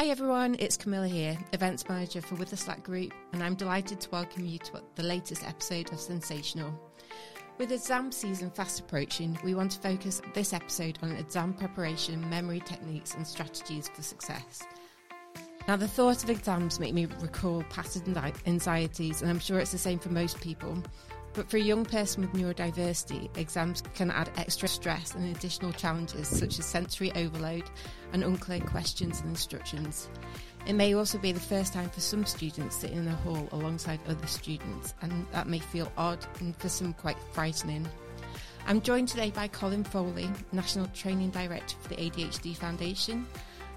Hi everyone, it's Camilla here, Events Manager for Witherslack Group, and I'm delighted to welcome you to the latest episode of Sensational. With exam season fast approaching, we want to focus this episode on exam preparation, memory techniques, and strategies for success. Now, the thought of exams make me recall past anxieties, and I'm sure it's the same for most people. But for a young person with neurodiversity, exams can add extra stress and additional challenges such as sensory overload and unclear questions and instructions. It may also be the first time for some students sitting in a hall alongside other students, and that may feel odd and for some quite frightening. I'm joined today by Colin Foley, National Training Director for the ADHD Foundation,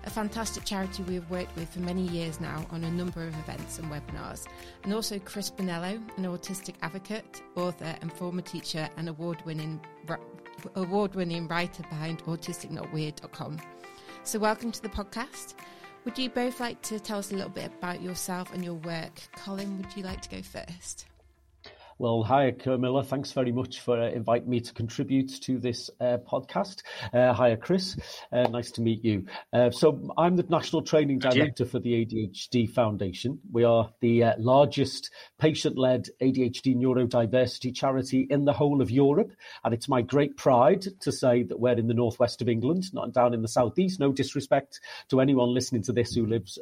a fantastic charity we have worked with for many years now on a number of events and webinars, and also Chris Bonello, an autistic advocate, author, and former teacher and award-winning award-winning writer behind autisticnotweird.com. So, welcome to the podcast. Would you both like to tell us a little bit about yourself and your work? Colin, would you like to go first? Well, hi, Camilla. Thanks very much for uh, inviting me to contribute to this uh, podcast. Uh, hi, Chris. Uh, nice to meet you. Uh, so, I'm the National Training Director for the ADHD Foundation. We are the uh, largest patient led ADHD neurodiversity charity in the whole of Europe. And it's my great pride to say that we're in the northwest of England, not down in the southeast. No disrespect to anyone listening to this who lives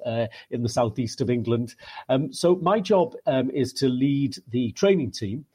in the southeast of England. Um, so, my job um, is to lead the training team team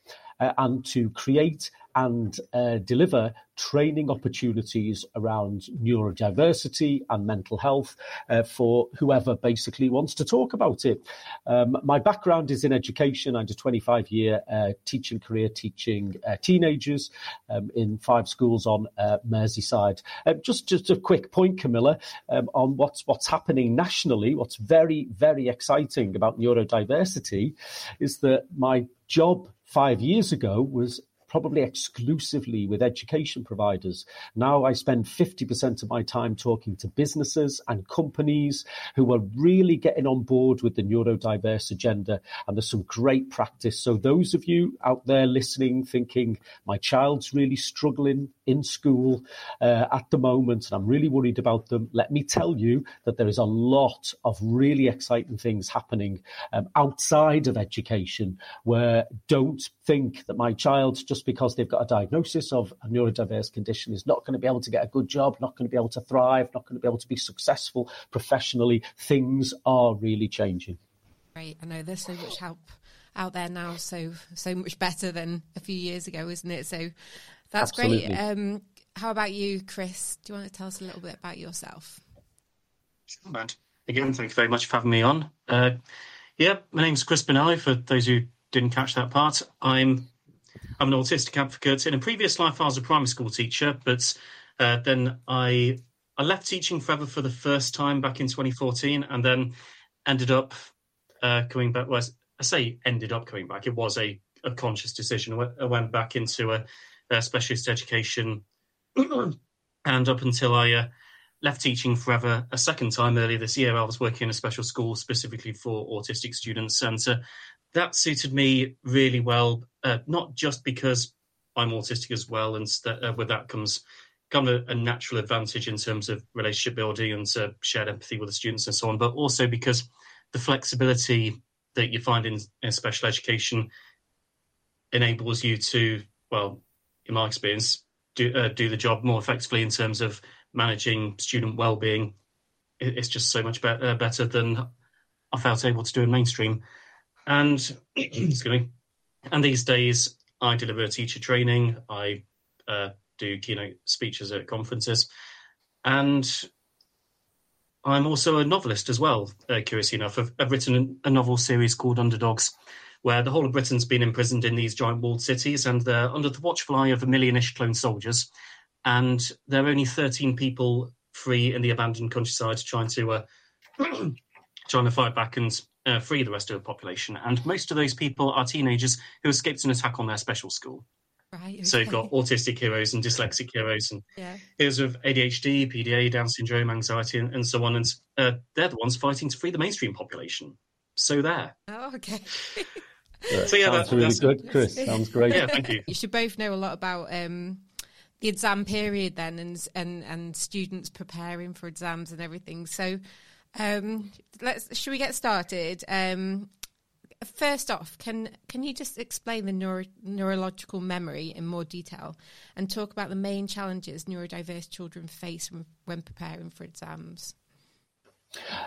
uh, and to create and uh, deliver training opportunities around neurodiversity and mental health uh, for whoever basically wants to talk about it. Um, my background is in education. I a 25 year uh, teaching career teaching uh, teenagers um, in five schools on uh, Merseyside. Uh, just, just a quick point, Camilla, um, on what's, what's happening nationally. What's very, very exciting about neurodiversity is that my job five years ago was probably exclusively with education providers. Now I spend 50% of my time talking to businesses and companies who are really getting on board with the neurodiverse agenda. And there's some great practice. So those of you out there listening, thinking my child's really struggling in school uh, at the moment, and I'm really worried about them, let me tell you that there is a lot of really exciting things happening um, outside of education where don't think that my child, just because they've got a diagnosis of a neurodiverse condition, is not going to be able to get a good job, not going to be able to thrive, not going to be able to be successful professionally. Things are really changing. Right. I know there's so much help out there now, so so much better than a few years ago, isn't it? So that's Absolutely. great. Um, how about you, Chris? Do you want to tell us a little bit about yourself? Sure, man. Again, thank you very much for having me on. Uh, yeah, my name's Chris Bonello. For those who didn't catch that part, I'm I'm an autistic advocate. In a previous life, I was a primary school teacher, but uh, then I I left teaching forever for the first time back in 2014, and then ended up uh, coming back. Well, I say ended up coming back. It was a, a conscious decision. I went back into a uh, specialist education, and up until I uh, left teaching forever a second time earlier this year, I was working in a special school specifically for autistic students, and uh, that suited me really well. Uh, not just because I'm autistic as well, and st- uh, with that comes kind of a, a, natural advantage in terms of relationship building and uh, shared empathy with the students and so on, but also because the flexibility that you find in, in special education enables you to, well, in my experience, do uh, do the job more effectively in terms of managing student well-being. It's just so much be- uh, better than I felt able to do in mainstream. And excuse me. And these days, I deliver teacher training. I uh, do keynote speeches at conferences, and I'm also a novelist as well. Uh, curiously enough, I've, I've written a novel series called Underdogs, where the whole of Britain's been imprisoned in these giant walled cities and they're under the watchful eye of a millionish clone soldiers. And there are only 13 people free in the abandoned countryside trying to uh, trying to fight back and uh, free the rest of the population. And most of those people are teenagers who escaped an attack on their special school. Right, okay. So you've got autistic heroes and dyslexic heroes and yeah. heroes with ADHD, PDA, Down syndrome, anxiety, and, and so on. And uh, they're the ones fighting to free the mainstream population. So there. Oh, okay. so yeah, sounds that, really good, Chris. Sounds great. Yeah, thank you. You should both know a lot about um, the exam period then, and and and students preparing for exams and everything. So, Um, let's. Should we get started? Um, first off, can can you just explain the neuro, neurological memory in more detail and talk about the main challenges neurodiverse children face when, when preparing for exams?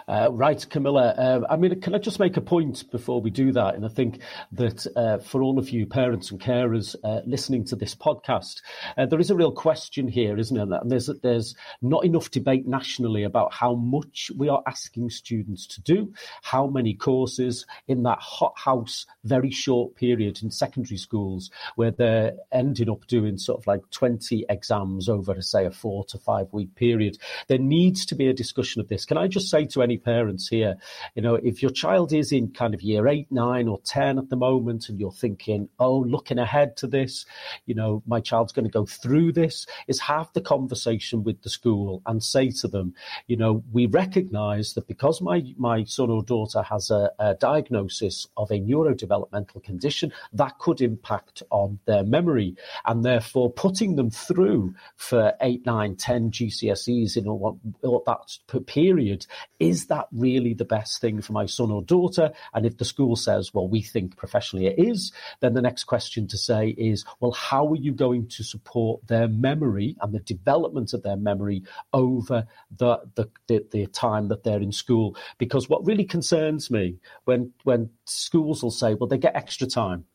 Uh, right, Camilla. Uh, I mean, can I just make a point before we do that? And I think that uh, for all of you parents and carers uh, listening to this podcast, uh, there is a real question here, isn't it? And there's there's not enough debate nationally about how much we are asking students to do, how many courses in that hothouse, very short period in secondary schools where they're ending up doing sort of like 20 exams over, say, a four to five week period. There needs to be a discussion of this. Can I just say say to any parents here, you know, if your child is in kind of year eight, nine, or 10 at the moment, and you're thinking, oh, looking ahead to this, you know, my child's going to go through this, is have the conversation with the school and say to them, you know, we recognize that because my, my son or daughter has a, a diagnosis of a neurodevelopmental condition, that could impact on their memory. And therefore, putting them through for eight, nine, 10 GCSEs in all, all that period is that really the best thing for my son or daughter? And if the school says, well, we think professionally it is, then the next question to say is, well, how are you going to support their memory and the development of their memory over the, the, the, the time that they're in school? Because what really concerns me when, when schools will say, well, they get extra time.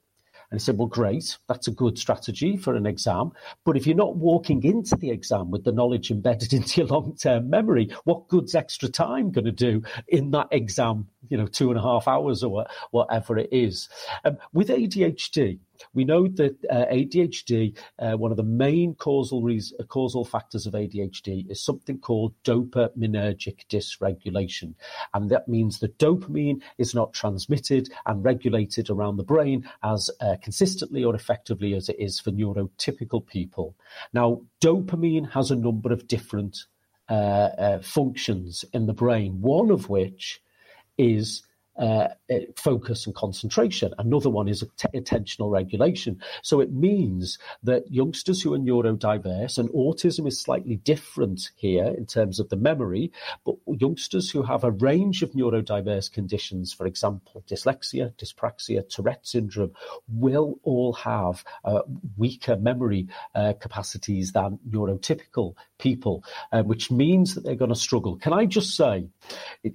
And said, well, great, that's a good strategy for an exam. But if you're not walking into the exam with the knowledge embedded into your long term memory, what good's extra time going to do in that exam, you know, two and a half hours or whatever it is? Um, with ADHD, we know that uh, ADHD, uh, one of the main causal uh, causal factors of ADHD is something called dopaminergic dysregulation. And that means that dopamine is not transmitted and regulated around the brain as uh, consistently or effectively as it is for neurotypical people. Now, dopamine has a number of different uh, uh, functions in the brain, one of which is uh, focus and concentration. Another one is attentional regulation. So it means that youngsters who are neurodiverse, and autism is slightly different here in terms of the memory, but youngsters who have a range of neurodiverse conditions, for example, dyslexia, dyspraxia, Tourette syndrome, will all have uh, weaker memory uh, capacities than neurotypical people, uh, which means that they're going to struggle. Can I just say, it,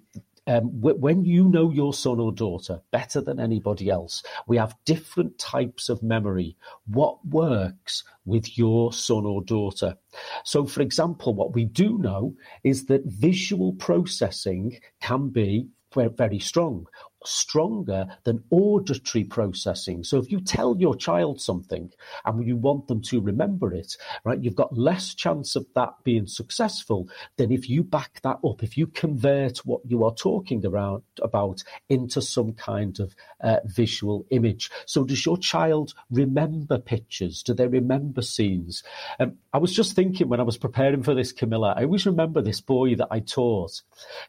um, when you know your son or daughter better than anybody else, we have different types of memory. What works with your son or daughter? So, for example, what we do know is that visual processing can be very strong stronger than auditory processing. So if you tell your child something and you want them to remember it, right, you've got less chance of that being successful than if you back that up, if you convert what you are talking around about into some kind of uh, visual image. So does your child remember pictures? Do they remember scenes? Um, I was just thinking when I was preparing for this, Camilla, I always remember this boy that I taught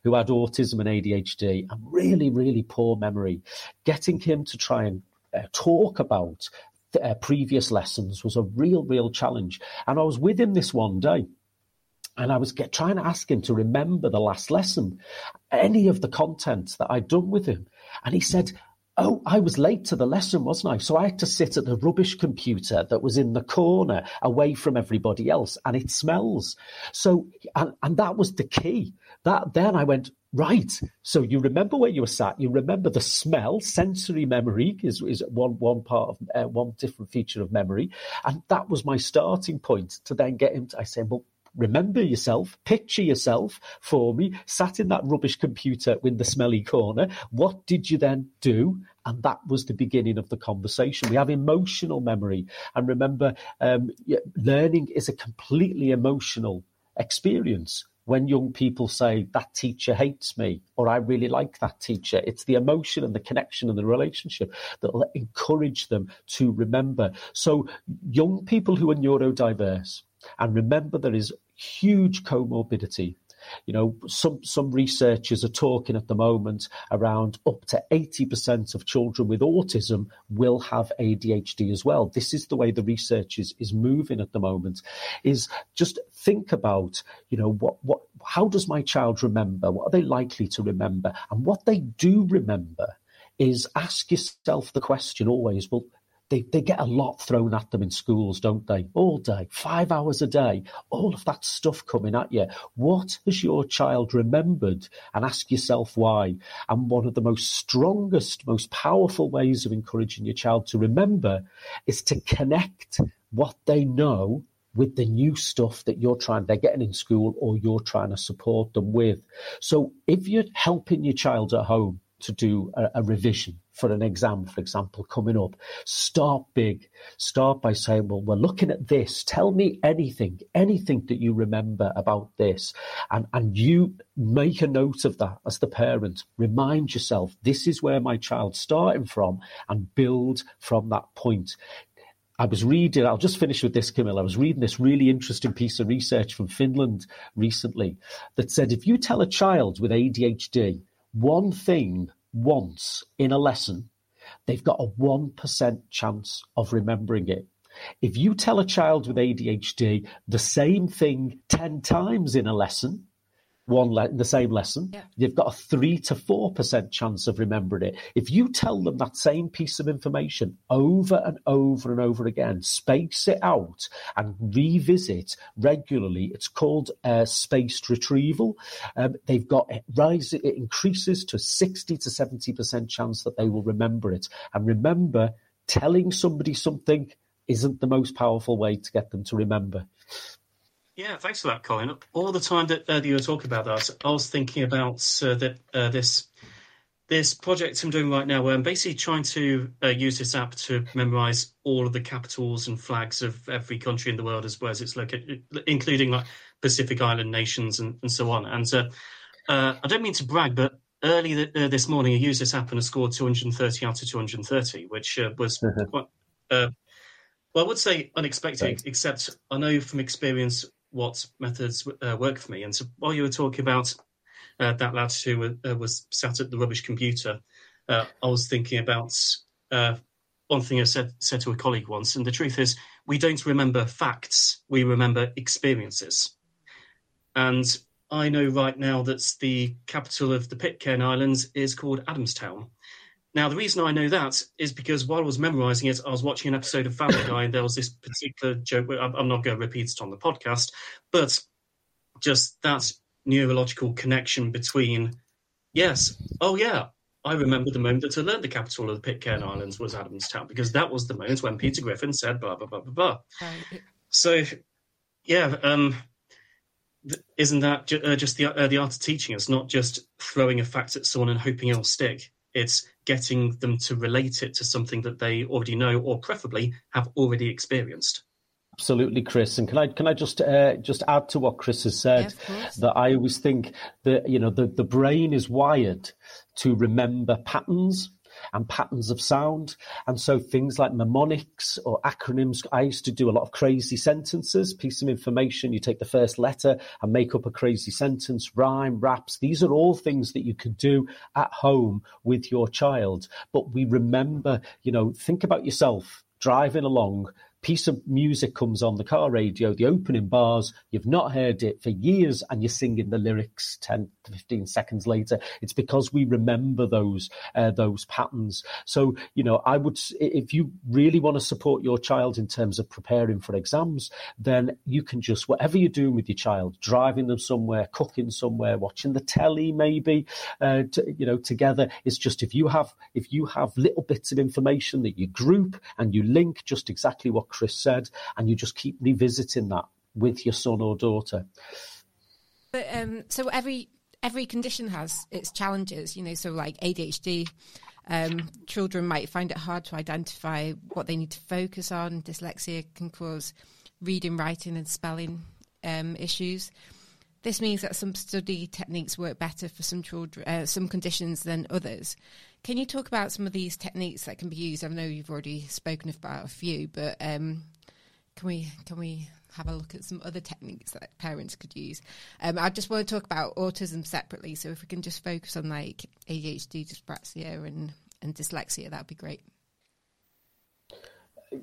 who had autism and ADHD and really, really poor poor memory. Getting him to try and uh, talk about uh, previous lessons was a real, real challenge. And I was with him this one day. And I was get, trying to ask him to remember the last lesson, any of the content that I'd done with him. And he said, Oh, I was late to the lesson, wasn't I? So I had to sit at the rubbish computer that was in the corner away from everybody else and it smells. So, and, and that was the key. That then I went, Right. So you remember where you were sat. You remember the smell. Sensory memory is, is one one part of uh, one different feature of memory, and that was my starting point to then get him. To, I said, well. Remember yourself, picture yourself for me, sat in that rubbish computer in the smelly corner. What did you then do? And that was the beginning of the conversation. We have emotional memory. And remember, um, learning is a completely emotional experience when young people say that teacher hates me or I really like that teacher, it's the emotion and the connection and the relationship that will encourage them to remember. So young people who are neurodiverse and remember there is huge comorbidity You know, some some researchers are talking at the moment around up to 80% of children with autism will have ADHD as well. This is the way the research is, is moving at the moment. Is just think about, you know, what what how does my child remember? What are they likely to remember? And what they do remember is ask yourself the question always, well, they, they get a lot thrown at them in schools, don't they? All day, five hours a day, all of that stuff coming at you. What has your child remembered? And ask yourself why. And one of the most strongest, most powerful ways of encouraging your child to remember is to connect what they know with the new stuff that you're trying they're getting in school or you're trying to support them with. So if you're helping your child at home to do a, a, revision for an exam, for example, coming up, start big. Start by saying, well, we're looking at this. Tell me anything, anything that you remember about this. And, and you make a note of that as the parent. Remind yourself, this is where my child's starting from and build from that point. I was reading, I'll just finish with this, Camilla. I was reading this really interesting piece of research from Finland recently that said if you tell a child with ADHD one thing once in a lesson, they've got a 1% chance of remembering it. If you tell a child with ADHD the same thing 10 times in a lesson, one le- the same lesson, yeah. you've got a three to four percent chance of remembering it. If you tell them that same piece of information over and over and over again, space it out and revisit regularly, it's called uh, spaced retrieval. Um, they've got it rise, it increases to sixty to seventy percent chance that they will remember it. And remember, telling somebody something isn't the most powerful way to get them to remember. Yeah, thanks for that, Colin. All the time that uh, you were talking about that, I was thinking about uh, that uh, this this project I'm doing right now, where I'm basically trying to uh, use this app to memorize all of the capitals and flags of every country in the world as well as it's located, including like Pacific Island nations and, and so on. And uh, uh, I don't mean to brag, but early th- this morning I used this app and I scored 230 out of 230, which was quite. well, I would say unexpected, except I know from experience what methods uh, work for me. And so while you were talking about uh, that lad who uh, was sat at the rubbish computer, uh, I was thinking about uh, one thing I said said to a colleague once. And the truth is, we don't remember facts; we remember experiences. And I know right now that the capital of the Pitcairn Islands is called Adamstown. Now, the reason I know that is because while I was memorizing it, I was watching an episode of Family Guy, and there was this particular joke. I'm not going to repeat it on the podcast, but just that neurological connection between, yes, oh yeah, I remember the moment that I learned the capital of the Pitcairn Islands was Adamstown, because that was the moment when Peter Griffin said blah, blah, blah, blah, blah. Right. So, yeah, um, isn't that ju- uh, just the, uh, the art of teaching? It's not just throwing a fact at someone and hoping it'll stick. It's getting them to relate it to something that they already know or preferably have already experienced. Absolutely, Chris. And can I can I just uh, just add to what Chris has said yeah, that I always think that you know the, the brain is wired to remember patterns and patterns of sound. And so things like mnemonics or acronyms, I used to do a lot of crazy sentences, piece of information. You take the first letter and make up a crazy sentence, rhyme, raps. These are all things that you could do at home with your child. But we remember, you know, think about yourself driving along piece of music comes on the car radio, the opening bars, you've not heard it for years and you're singing the lyrics 10 to 15 seconds later. It's because we remember those, uh, those patterns. So, you know, I would, if you really want to support your child in terms of preparing for exams, then you can just, whatever you're doing with your child, driving them somewhere, cooking somewhere, watching the telly maybe, uh, to, you know, together, it's just if you have, if you have little bits of information that you group and you link just exactly what Chris said, and you just keep revisiting that with your son or daughter. But um, so every every condition has its challenges, you know. So like ADHD, um, children might find it hard to identify what they need to focus on. Dyslexia can cause reading, writing, and spelling um, issues. This means that some study techniques work better for some children, uh, some conditions than others. Can you talk about some of these techniques that can be used? I know you've already spoken about a few, but um, can we can we have a look at some other techniques that parents could use? Um, I just want to talk about autism separately. So if we can just focus on like ADHD, dyspraxia, and and dyslexia, that'd be great.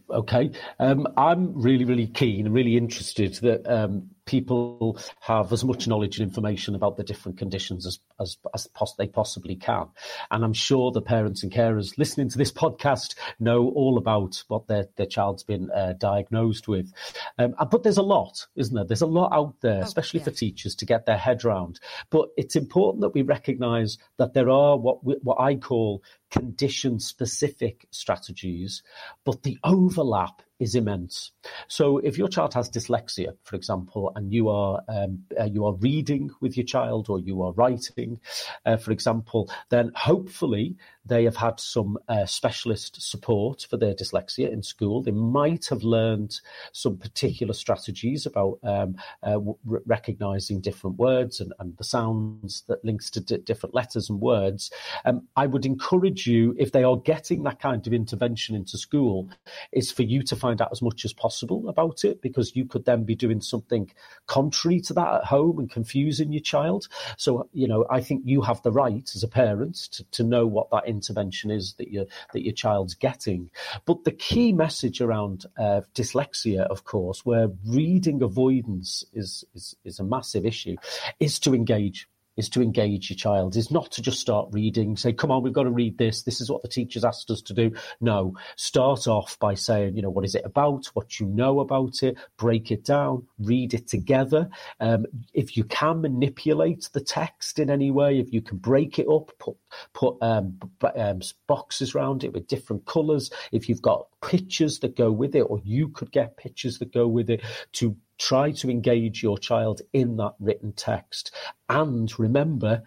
Okay, um, I'm really, really keen and really interested that um, people have as much knowledge and information about the different conditions as as, as pos- they possibly can. And I'm sure the parents and carers listening to this podcast know all about what their, their child's been uh, diagnosed with. Um, uh, but there's a lot, isn't there? There's a lot out there, oh, especially yeah. for teachers to get their head around. But it's important that we recognise that there are what we, what I call condition specific strategies, but the overlap is immense. So if your child has dyslexia, for example, and you are um, uh, you are reading with your child or you are writing, uh, for example, then hopefully they have had some uh, specialist support for their dyslexia in school. They might have learned some particular strategies about um, uh, r- recognizing different words and, and, the sounds that links to d- different letters and words. Um, I would encourage you, if they are getting that kind of intervention into school, is for you to find out as much as possible about it because you could then be doing something contrary to that at home and confusing your child. So, you know, I think you have the right as a parent to, to know what that intervention is that your that your child's getting. But the key message around uh, dyslexia, of course, where reading avoidance is, is is a massive issue, is to engage is to engage your child, is not to just start reading, say, come on, we've got to read this. This is what the teacher's asked us to do. No, start off by saying, you know, what is it about? What you know about it? Break it down, read it together. Um, if you can manipulate the text in any way, if you can break it up, put, put um, um, boxes around it with different colours, if you've got pictures that go with it, or you could get pictures that go with it to try to engage your child in that written text. And remember,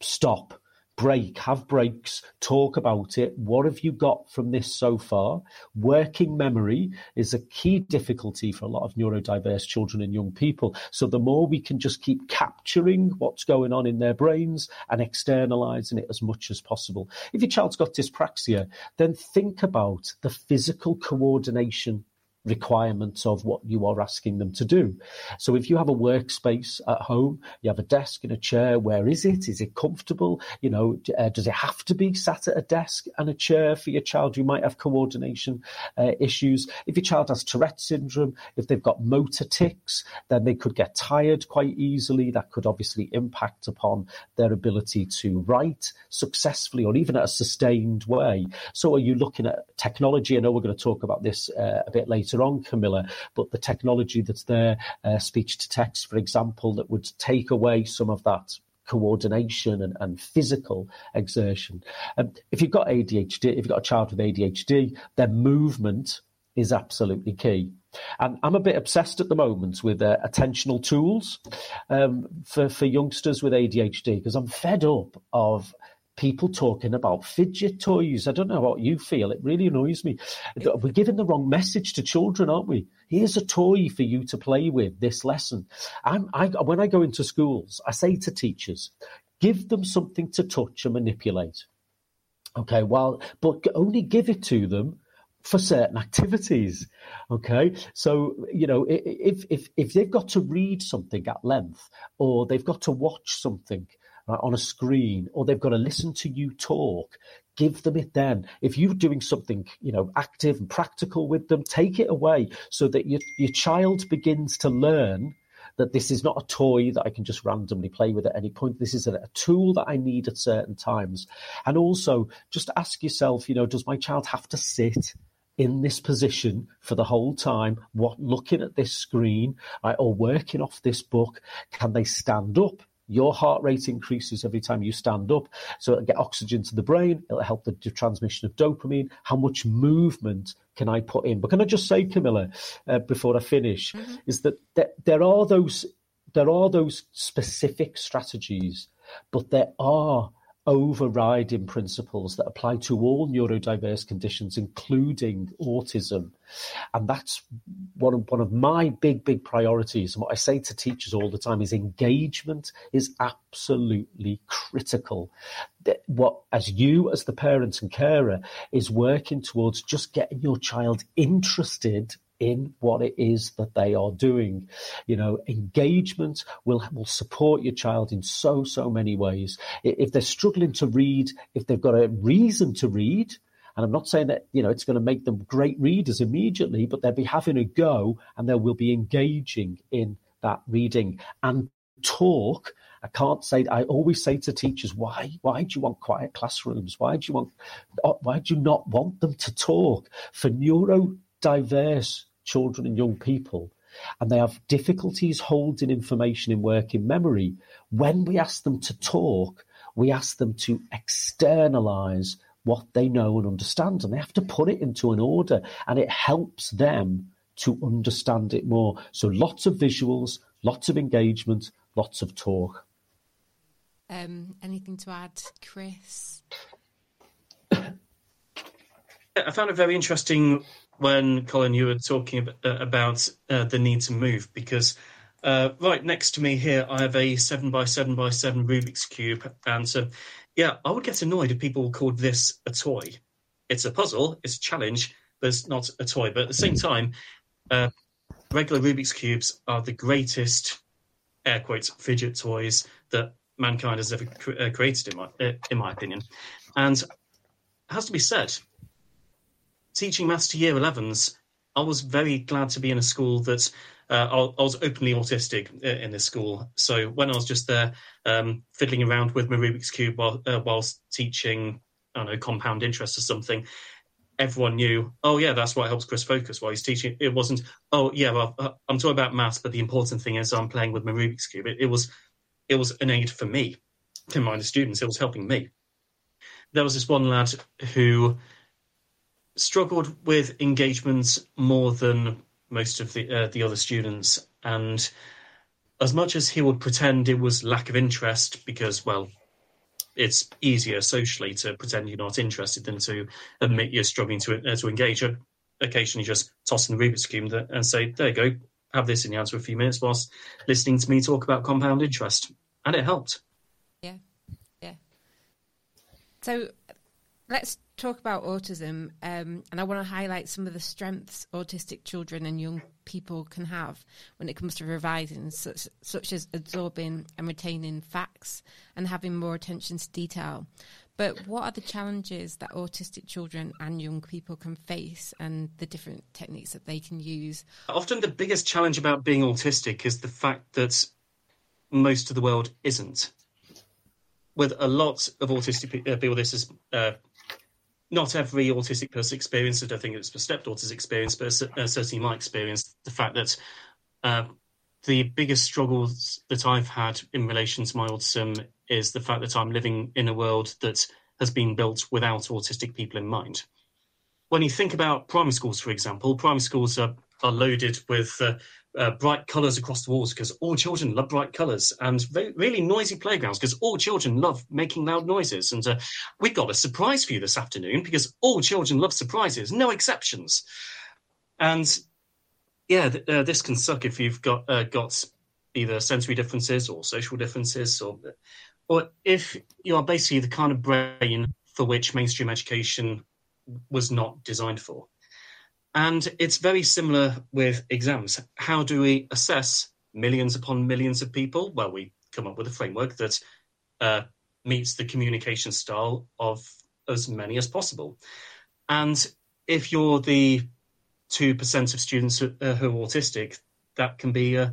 stop, break, have breaks, talk about it. What have you got from this so far? Working memory is a key difficulty for a lot of neurodiverse children and young people. So the more we can just keep capturing what's going on in their brains and externalizing it as much as possible. If your child's got dyspraxia, then think about the physical coordination requirements of what you are asking them to do. So if you have a workspace at home, you have a desk and a chair, where is it? Is it comfortable? You know, uh, does it have to be sat at a desk and a chair for your child? You might have coordination uh, issues. If your child has Tourette syndrome, if they've got motor tics, then they could get tired quite easily. That could obviously impact upon their ability to write successfully or even at a sustained way. So are you looking at technology? I know we're going to talk about this uh, a bit later later on, Camilla, but the technology that's there, uh, speech to text, for example, that would take away some of that coordination and, and physical exertion. Um, if you've got ADHD, if you've got a child with ADHD, then movement is absolutely key. And I'm a bit obsessed at the moment with uh, attentional tools um, for, for youngsters with ADHD because I'm fed up of people talking about fidget toys. I don't know what you feel. It really annoys me. We're giving the wrong message to children, aren't we? Here's a toy for you to play with this lesson. I'm, I, when I go into schools, I say to teachers, give them something to touch and manipulate. Okay, well, but only give it to them for certain activities. Okay, so you know if if if they've got to read something at length or they've got to watch something uh, on a screen or they've got to listen to you talk give them it then if you're doing something you know active and practical with them take it away so that your, your child begins to learn that this is not a toy that I can just randomly play with at any point. This is a, a, tool that I need at certain times. And also just ask yourself, you know, does my child have to sit in this position for the whole time, what looking at this screen right, or working off this book? Can they stand up? Your heart rate increases every time you stand up. So it'll get oxygen to the brain. It'll help the transmission of dopamine. How much movement can I put in? But can I just say, Camilla, uh, before I finish, mm-hmm. is that there, there are those there are those specific strategies, but there are overriding principles that apply to all neurodiverse conditions, including autism. And that's one of, one of my big, big priorities. And what I say to teachers all the time is engagement is absolutely critical. What, as you, as the parent and carer, is working towards just getting your child interested in what it is that they are doing. You know, engagement will will support your child in so so many ways. If they're struggling to read, if they've got a reason to read, and I'm not saying that you know it's going to make them great readers immediately, but they'll be having a go and they will be engaging in that reading and talk. I can't say. I always say to teachers, why? Why do you want quiet classrooms? Why do you want? Uh, why do you not want them to talk? For neurodiverse children and young people, and they have difficulties holding information in working memory. When we ask them to talk, we ask them to externalize what they know and understand, and they have to put it into an order, and it helps them to understand it more. So lots of visuals, lots of engagement, lots of talk. Um, anything to add, Chris? I found it very interesting when Colin you were talking uh, about uh, the need to move because uh, right next to me here I have a seven by seven by seven Rubik's cube, and so yeah, I would get annoyed if people called this a toy. It's a puzzle, it's a challenge, but it's not a toy. But at the same time, uh, regular Rubik's cubes are the greatest air quotes fidget toys that mankind has ever cre- uh, created, in my uh, in my opinion. And it has to be said, teaching maths to year 11s, I was very glad to be in a school that uh, I, was openly autistic uh, in this school. So when I was just there um, fiddling around with my Rubik's cube while, uh, whilst teaching, I don't know, compound interest or something, everyone knew, oh yeah, that's what helps Chris focus while he's teaching. It wasn't, oh yeah, well, uh, I'm talking about maths, but the important thing is I'm playing with my Rubik's cube. It, it was, it was an aid for me to mind the students. It was helping me. There was this one lad who struggled with engagement more than most of the uh, the other students, and as much as he would pretend it was lack of interest because, well, it's easier socially to pretend you're not interested than to admit you're struggling to uh, to engage. Occasionally just toss in the Rubik's cube and say, "There you go, have this in hands for a few minutes whilst listening to me talk about compound interest," and it helped. Yeah, yeah. So let's talk about autism, um, and I want to highlight some of the strengths autistic children and young people can have when it comes to revising, such, such as absorbing and retaining facts and having more attention to detail. But what are the challenges that autistic children and young people can face and the different techniques that they can use? Often the biggest challenge about being autistic is the fact that most of the world isn't. With a lot of autistic uh, people, this is uh, not every autistic person experiences it. I think it's my stepdaughter's experience, but uh, certainly my experience, the fact that uh, the biggest struggles that I've had in relation to my autism is the fact that I'm living in a world that has been built without autistic people in mind. When you think about primary schools, for example, primary schools are, are loaded with uh, uh, bright colours across the walls because all children love bright colours and very, really noisy playgrounds because all children love making loud noises. And uh, we've got a surprise for you this afternoon because all children love surprises, no exceptions. And yeah, th- uh, this can suck if you've got uh, got either sensory differences or social differences, or or if you are basically the kind of brain for which mainstream education was not designed for. And it's very similar with exams. How do we assess millions upon millions of people? Well, we come up with a framework that uh, meets the communication style of as many as possible. And if you're the 2% of students who, uh, who are autistic, that can be uh,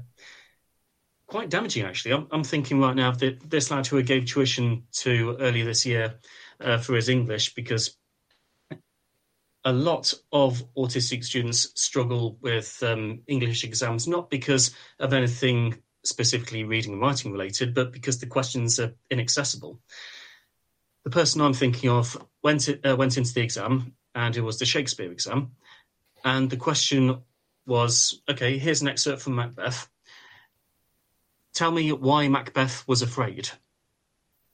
quite damaging, actually. I'm, I'm, thinking right now the, this lad who I gave tuition to earlier this year uh, for his English because a lot of autistic students struggle with um, English exams, not because of anything specifically reading and writing related, but because the questions are inaccessible. The person I'm thinking of went uh, went into the exam, and it was the Shakespeare exam, and the question was, okay, here's an excerpt from Macbeth. Tell me why Macbeth was afraid.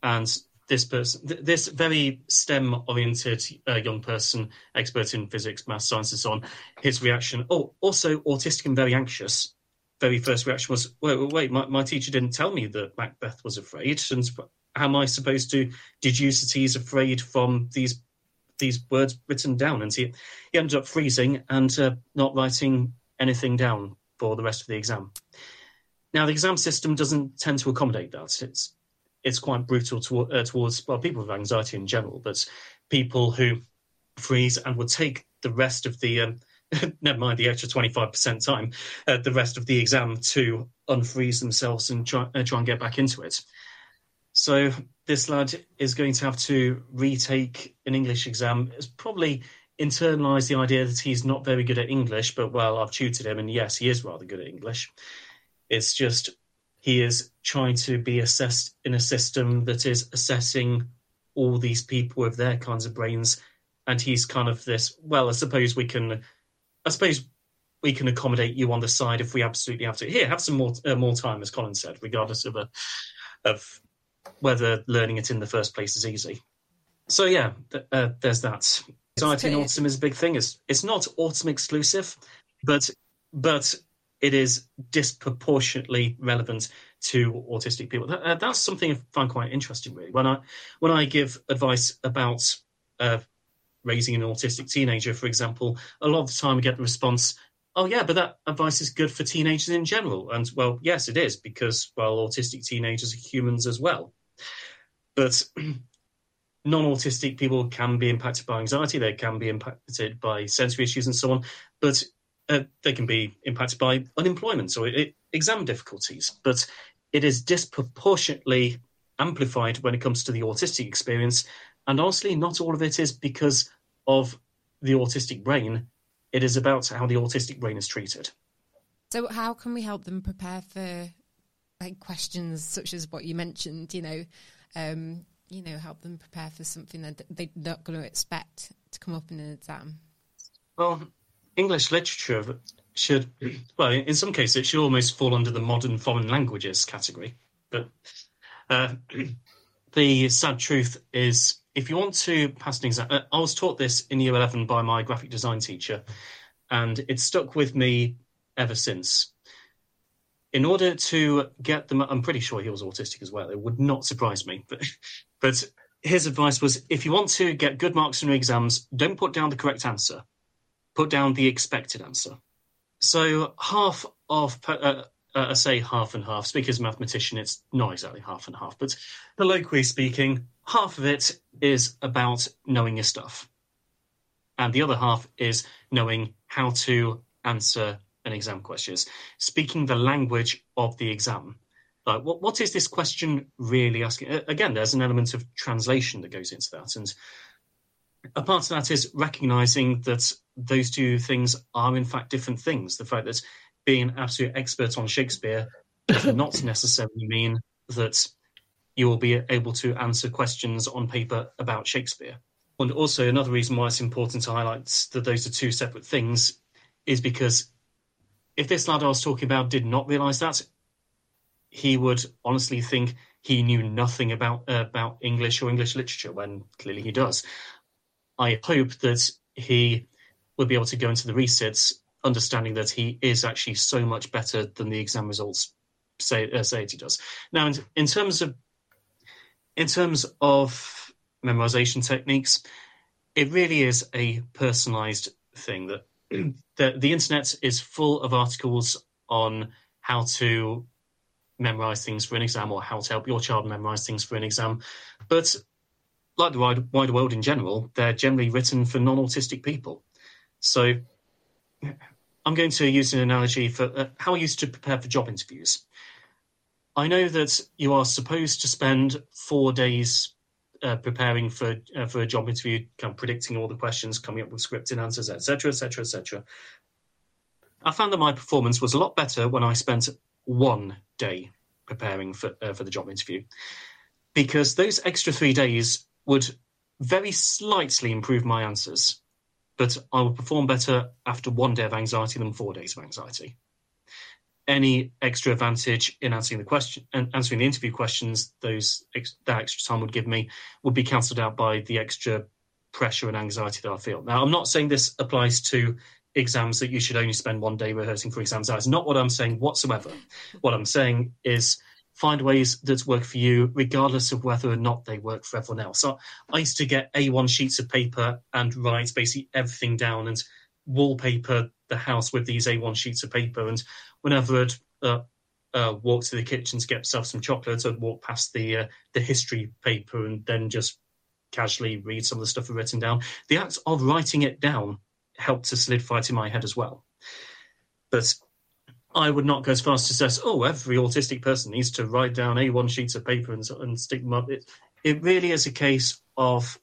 And this person, th- this very STEM-oriented uh, young person, expert in physics, math, science, and so on, his reaction, oh, also autistic and very anxious. Very first reaction was, wait, wait, wait my, my teacher didn't tell me that Macbeth was afraid, and how am I supposed to deduce that he's afraid from these these words written down? And he, he ended up freezing and uh, not writing anything down for the rest of the exam. Now, the exam system doesn't tend to accommodate that. It's it's quite brutal to, uh, towards well people with anxiety in general, but people who freeze and would take the rest of the um, never mind the extra 25% time, uh, the rest of the exam to unfreeze themselves and try, uh, try and get back into it. So this lad is going to have to retake an English exam. It's probably internalized the idea that he's not very good at English, but well, I've tutored him, and yes, he is rather good at English. It's just he is trying to be assessed in a system that is assessing all these people with their kinds of brains, and he's kind of this. Well, I suppose we can I suppose we can accommodate you on the side if we absolutely have to. Here, have some more uh, more time, as Colin said, regardless of a, of whether learning it in the first place is easy. So yeah, th- uh, there's that. Anxiety in autism is a big thing. It's it's not autism exclusive, but but it is disproportionately relevant to autistic people. That, uh, that's something I find quite interesting, really. When I when I give advice about uh, raising an autistic teenager, for example, a lot of the time we get the response, oh, yeah, but that advice is good for teenagers in general. And, well, yes, it is, because, well, autistic teenagers are humans as well. But non autistic people can be impacted by anxiety, they can be impacted by sensory issues and so on, but uh, they can be impacted by unemployment or it, exam difficulties. But it is disproportionately amplified when it comes to the autistic experience. And honestly, not all of it is because of the autistic brain. It is about how the autistic brain is treated. So, how can we help them prepare for like questions such as what you mentioned? You know, um, you know, help them prepare for something that they're not going to expect to come up in an exam. Well, English literature should, well, in some cases, it should almost fall under the modern foreign languages category. But uh, the sad truth is if you want to pass an exam, uh, I was taught this in year 11 by my graphic design teacher, and it stuck with me ever since. In order to get them, I'm pretty sure he was autistic as well. It would not surprise me. But, but his advice was if you want to get good marks in your exams, don't put down the correct answer, put down the expected answer. So half of uh, uh, I say half and half. Speaker's mathematician, it's not exactly half and half, but colloquially speaking, half of it is about knowing your stuff. And the other half is knowing how to answer an exam question, speaking the language of the exam. Like, what, what is this question really asking? Again, there's an element of translation that goes into that. And a part of that is recognizing that those two things are, in fact, different things. The fact that being an absolute expert on Shakespeare does not necessarily mean that you will be able to answer questions on paper about Shakespeare. And also, another reason why it's important to highlight that those are two separate things is because if this lad I was talking about did not realise that, he would honestly think he knew nothing about uh, about English or English literature when clearly he does. I hope that he will be able to go into the resits understanding that he is actually so much better than the exam results say uh, say he does. Now, in, in terms of in terms of memorization techniques, it really is a personalized thing. That the, the internet is full of articles on how to memorize things for an exam or how to help your child memorize things for an exam, but like the wider, wider world in general, they're generally written for non-autistic people. So I'm going to use an analogy for uh, how I used to prepare for job interviews. I know that you are supposed to spend four days uh, preparing for uh, for a job interview, kind of predicting all the questions, coming up with scripted answers, etc., etc., etc. I found that my performance was a lot better when I spent one day preparing for uh, for the job interview, because those extra three days would very slightly improve my answers but I will perform better after one day of anxiety than four days of anxiety. Any extra advantage in answering the question and answering the interview questions, those that extra time would give me would be cancelled out by the extra pressure and anxiety that I feel. Now, I'm not saying this applies to exams that you should only spend one day rehearsing for exams. That's not what I'm saying whatsoever. What I'm saying is find ways that work for you, regardless of whether or not they work for everyone else. So I used to get A1 sheets of paper and write basically everything down and wallpaper the house with these A1 sheets of paper, and whenever I'd uh, uh, walk to the kitchen to get myself some chocolate, I'd walk past the uh, the history paper and then just casually read some of the stuff I've written down. The act of writing it down helped to solidify it in my head as well. But I would not go as far as to say, oh, every autistic person needs to write down A1 sheets of paper and, and stick them up. It, it really is a case of,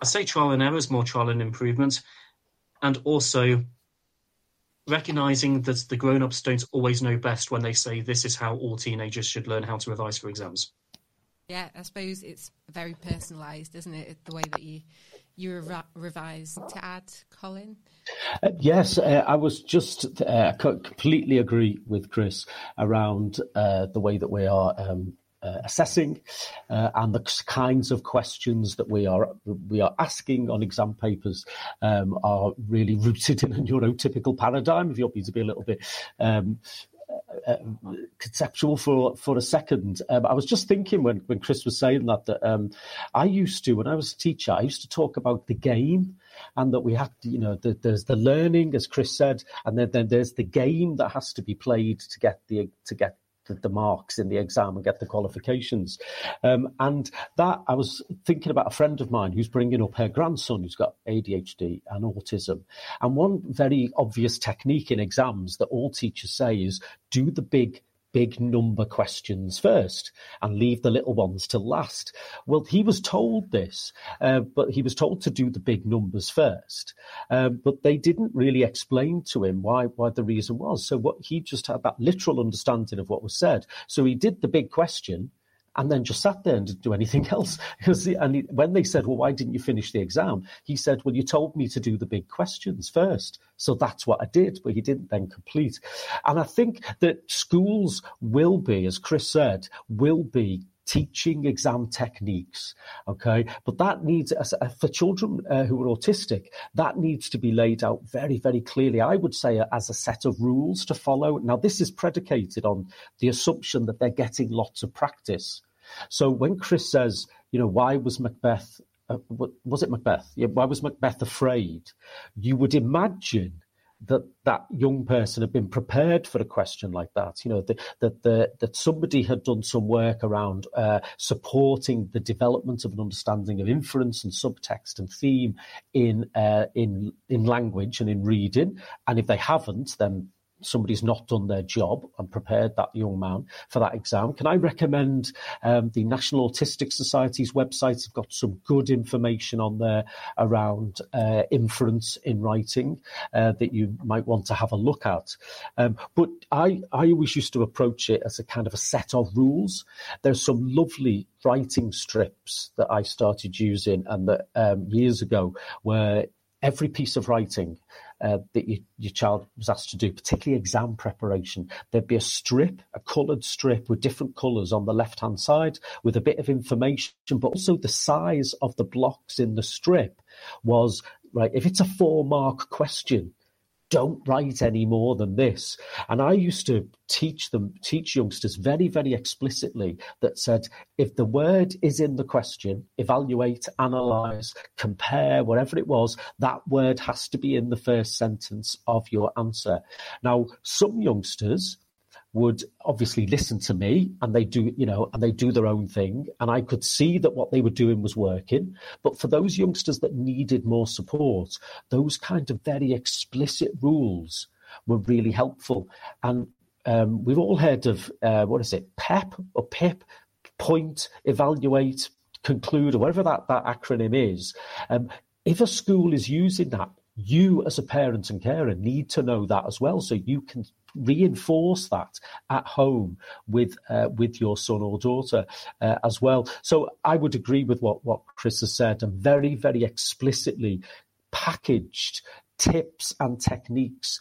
I say trial and errors, more trial and improvement, and also recognizing that the grown-ups don't always know best when they say this is how all teenagers should learn how to revise for exams. Yeah, I suppose it's very personalised, isn't it? The way that you you re- revise. To add, Colin. Uh, yes, uh, I was just uh, completely agree with Chris around uh, the way that we are um, uh, assessing uh, and the kinds of questions that we are we are asking on exam papers um, are really rooted in a neurotypical paradigm. If you want me to be a little bit um, conceptual for for a second. Um, I was just thinking when when Chris was saying that that um, I used to when I was a teacher, I used to talk about the game and that we have you know, the, there's the learning, as Chris said, and then, then there's the game that has to be played to get the to get the, the, marks in the exam and get the qualifications. Um, and that I was thinking about a friend of mine who's bringing up her grandson who's got ADHD and autism. And one very obvious technique in exams that all teachers say is do the big big number questions first and leave the little ones to last. Well, he was told this, uh, but he was told to do the big numbers first. Um, but they didn't really explain to him why why the reason was. So what he just had that literal understanding of what was said. So he did the big question and then just sat there and didn't do anything else. and he, when they said, "Well, why didn't you finish the exam?" He said, "Well, you told me to do the big questions first, so that's what I did." But he didn't then complete. And I think that schools will be, as Chris said, will be teaching exam techniques. Okay, but that needs for children uh, who are autistic, that needs to be laid out very, very clearly. I would say as a set of rules to follow. Now, this is predicated on the assumption that they're getting lots of practice. So when Chris says, you know, why was Macbeth? Uh, was it Macbeth? Yeah, why was Macbeth afraid? You would imagine that that young person had been prepared for a question like that. You know, that that the, that somebody had done some work around uh, supporting the development of an understanding of inference and subtext and theme in uh, in in language and in reading. And if they haven't, then somebody's not done their job and prepared that young man for that exam. Can I recommend um, the National Autistic Society's website? They've got some good information on there around uh, inference in writing uh, that you might want to have a look at. Um, but I, I always used to approach it as a kind of a set of rules. There's some lovely writing strips that I started using and that um, years ago where every piece of writing uh, that you, your child was asked to do, particularly exam preparation, there'd be a strip, a coloured strip with different colours on the left hand side with a bit of information, but also the size of the blocks in the strip was right. If it's a four mark question, don't write any more than this. And I used to teach them, teach youngsters very, very explicitly that said, if the word is in the question, evaluate, analyze, compare, whatever it was, that word has to be in the first sentence of your answer. Now, some youngsters would obviously listen to me and they do, you know, and they do their own thing. And I could see that what they were doing was working. But for those youngsters that needed more support, those kind of very explicit rules were really helpful. And um, we've all heard of, uh, what is it, PEP or PIP, point, evaluate, conclude, or whatever that, that acronym is. Um, if a school is using that, you as a parent and carer need to know that as well so you can reinforce that at home with uh, with your son or daughter uh, as well. So I would agree with what what Chris has said and very very explicitly packaged tips and techniques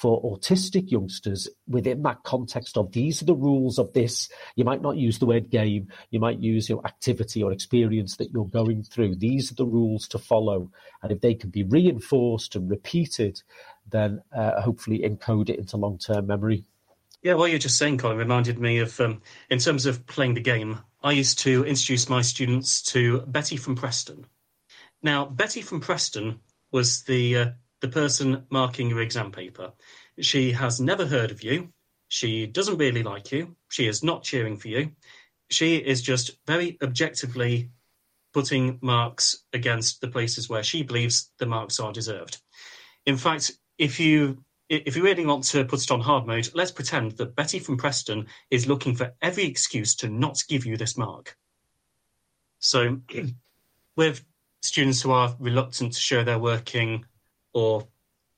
for autistic youngsters within that context of these are the rules of this. You might not use the word game, you might use your activity or experience that you're going through. These are the rules to follow. And if they can be reinforced and repeated, then uh, hopefully encode it into long term memory. Yeah, what you're just saying, Colin, reminded me of, um, in terms of playing the game, I used to introduce my students to Betty from Preston. Now, Betty from Preston was the uh, the person marking your exam paper. She has never heard of you. She doesn't really like you. She is not cheering for you. She is just very objectively putting marks against the places where she believes the marks are deserved. In fact, if you if you really want to put it on hard mode, let's pretend that Betty from Preston is looking for every excuse to not give you this mark. So, with students who are reluctant to show their working or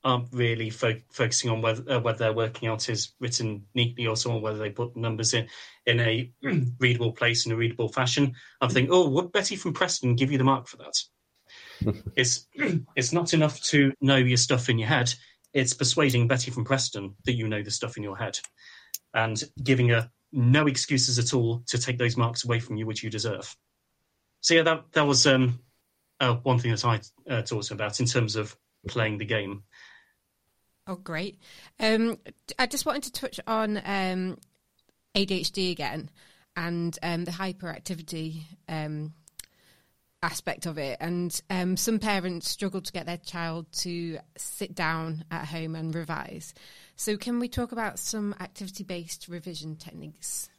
aren't really fo- focusing on whether, uh, whether their working out is written neatly or so on, whether they put numbers in in a readable place in a readable fashion. I'm thinking, oh, would Betty from Preston give you the mark for that? it's it's not enough to know your stuff in your head. It's persuading Betty from Preston that you know the stuff in your head, and giving her no excuses at all to take those marks away from you, which you deserve. So yeah, that that was um, uh, one thing that I uh, talked about in terms of playing the game. Oh, great. Um, I just wanted to touch on um, ADHD again and um, the hyperactivity um, aspect of it. And um, some parents struggle to get their child to sit down at home and revise. So, can we talk about some activity based revision techniques?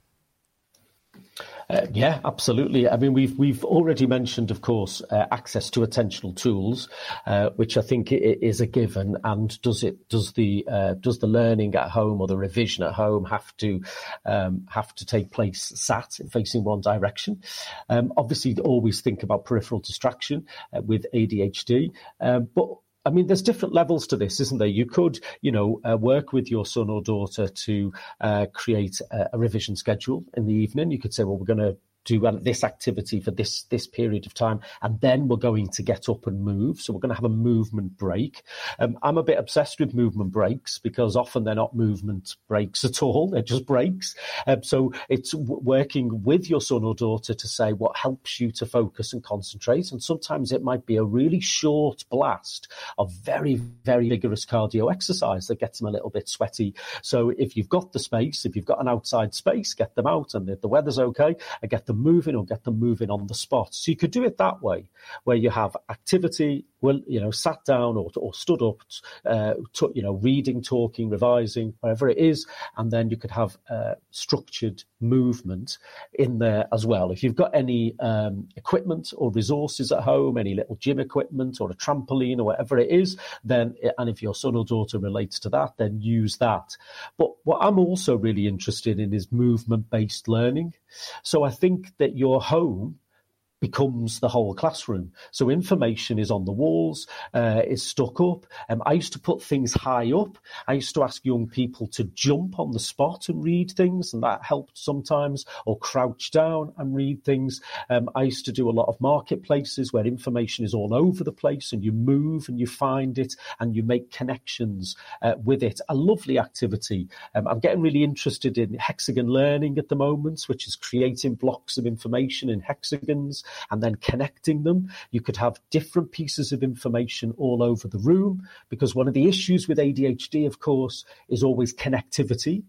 Uh, yeah, absolutely. I mean, we've we've already mentioned, of course, uh, access to attentional tools, uh, which I think is a given. And does it does the uh, does the learning at home or the revision at home have to um, have to take place sat facing one direction? Um, obviously, always think about peripheral distraction uh, with ADHD, um, but I mean, there's different levels to this, isn't there? You could, you know, uh, work with your son or daughter to uh, create a, a, revision schedule in the evening. You could say, well, we're going to do this activity for this this period of time, and then we're going to get up and move. So we're going to have a movement break. Um, I'm a bit obsessed with movement breaks because often they're not movement breaks at all; they're just breaks. Um, so it's w- working with your son or daughter to say what helps you to focus and concentrate, and sometimes it might be a really short blast of very very vigorous cardio exercise that gets them a little bit sweaty. So if you've got the space, if you've got an outside space, get them out, and if the weather's okay, get them moving or get them moving on the spot. So you could do it that way, where you have activity, well, you know, sat down or, or stood up, uh, to, you know, reading, talking, revising, whatever it is, and then you could have uh, structured movement in there as well. If you've got any um, equipment or resources at home, any little gym equipment or a trampoline or whatever it is, then, and if your son or daughter relates to that, then use that. But what I'm also really interested in is movement based learning. So I think that your home becomes the whole classroom. So information is on the walls, uh, is stuck up. Um, I used to put things high up. I used to ask young people to jump on the spot and read things, and that helped sometimes, or crouch down and read things. Um, I used to do a lot of marketplaces where information is all over the place, and you move and you find it and you make connections uh, with it. A lovely activity. Um, I'm getting really interested in hexagon learning at the moment, which is creating blocks of information in hexagons and then connecting them. You could have different pieces of information all over the room because one of the issues with ADHD, of course, is always connectivity.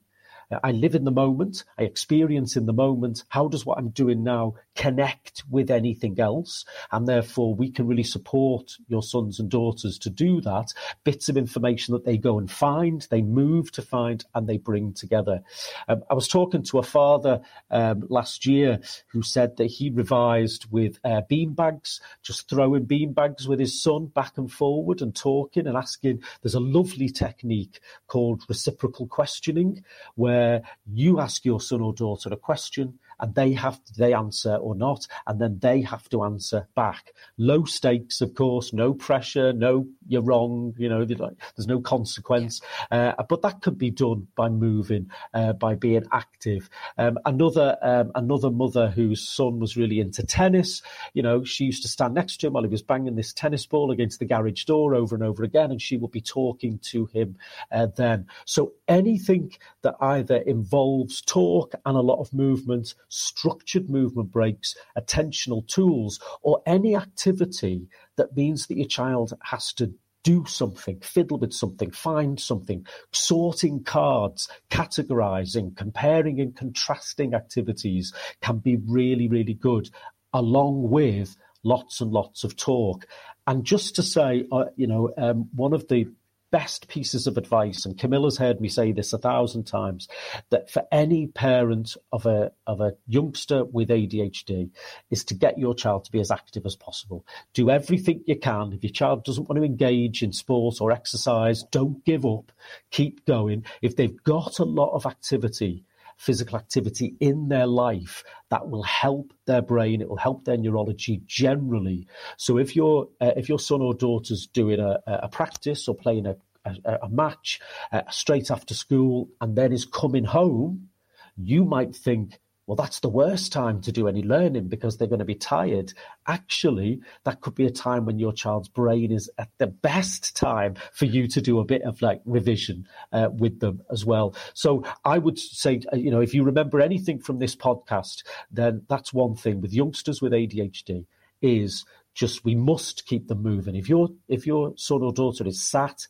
I live in the moment. I experience in the moment. How does what I'm doing now connect with anything else? And therefore, we can really support your sons and daughters to do that. Bits of information that they go and find, they move to find, and they bring together. Um, I was talking to a father um, last year who said that he revised with uh, bean bags, just throwing bean bags with his son back and forward and talking and asking. There's a lovely technique called reciprocal questioning where where you ask your son or daughter a question and they have to, they answer or not, and then they have to answer back. Low stakes, of course, no pressure, no you're wrong, you know, there's no consequence, uh, but that could be done by moving, uh, by being active. Um, another um, another mother whose son was really into tennis, you know, she used to stand next to him while he was banging this tennis ball against the garage door over and over again, and she would be talking to him uh, then. So anything that either involves talk and a lot of movement structured movement breaks, attentional tools, or any activity that means that your child has to do something, fiddle with something, find something, sorting cards, categorizing, comparing and contrasting activities can be really, really good, along with lots and lots of talk. And just to say, uh, you know, um, one of the best pieces of advice, and Camilla's heard me say this a thousand times, that for any parent of a of a youngster with ADHD is to get your child to be as active as possible. Do everything you can. If your child doesn't want to engage in sport or exercise, don't give up. Keep going. If they've got a lot of activity, physical activity in their life that will help their brain it will help their neurology generally. So if your uh, if your son or daughter's doing a, a practice or playing a, a, a match uh, straight after school and then is coming home you might think well, that's the worst time to do any learning because they're going to be tired. Actually, that could be a time when your child's brain is at the best time for you to do a bit of like revision uh, with them as well. So I would say, uh, you know, if you remember anything from this podcast, then that's one thing with youngsters with ADHD is just we must keep them moving. If your if your son or daughter is sat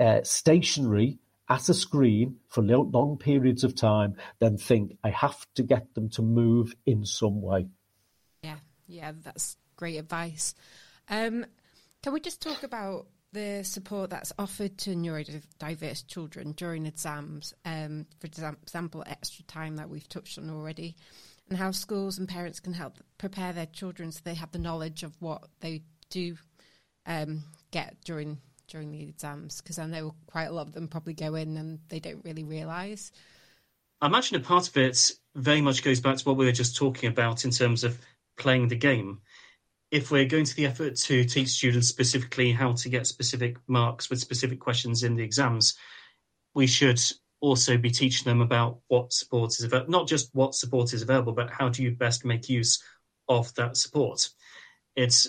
uh, stationary at a screen for long periods of time, then think, I have to get them to move in some way. Yeah, yeah, that's great advice. Um, can we just talk about the support that's offered to neurodiverse children during exams? Um, for example, extra time that we've touched on already, and how schools and parents can help prepare their children so they have the knowledge of what they do um, get during during the exams? Because I know quite a lot of them probably go in and they don't really realise. I imagine a part of it very much goes back to what we were just talking about in terms of playing the game. If we're going to the effort to teach students specifically how to get specific marks with specific questions in the exams, we should also be teaching them about what support is available, not just what support is available, but how do you best make use of that support. It's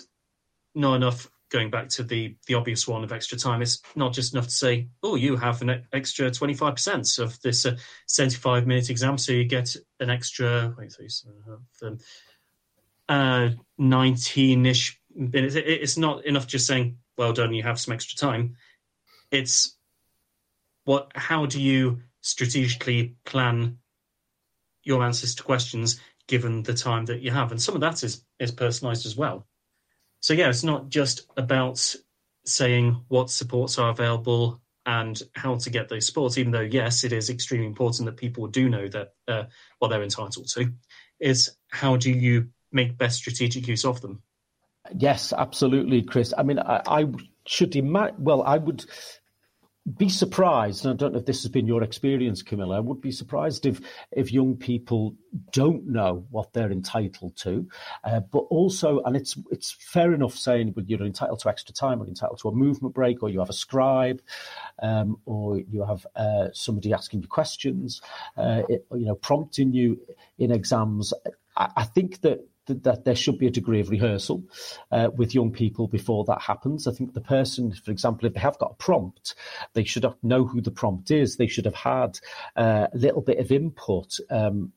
not enough going back to the the obvious one of extra time, it's not just enough to say, "Oh, you have an extra twenty five percent of this uh, seventy five minute exam, so you get an extra so uh, nineteen ish minutes." It's not enough just saying, "Well done, you have some extra time." It's what? How do you strategically plan your answers to questions given the time that you have? And some of that is is personalised as well. So yeah, it's not just about saying what supports are available and how to get those supports, even though yes, it is extremely important that people do know that uh, what they're entitled to. Is how do you make best strategic use of them? Yes, absolutely, Chris. I mean, I, I should imagine. Well, I would be surprised, and I don't know if this has been your experience, Camilla. I would be surprised if if young people don't know what they're entitled to, uh, but also, and it's it's fair enough saying, well, you're entitled to extra time, or entitled to a movement break, or you have a scribe, um, or you have uh, somebody asking you questions, uh, it, you know, prompting you in exams. I, I think that that there should be a degree of rehearsal uh, with young people before that happens. I think the person, for example, if they have got a prompt, they should know who the prompt is. They should have had uh, a little bit of input um,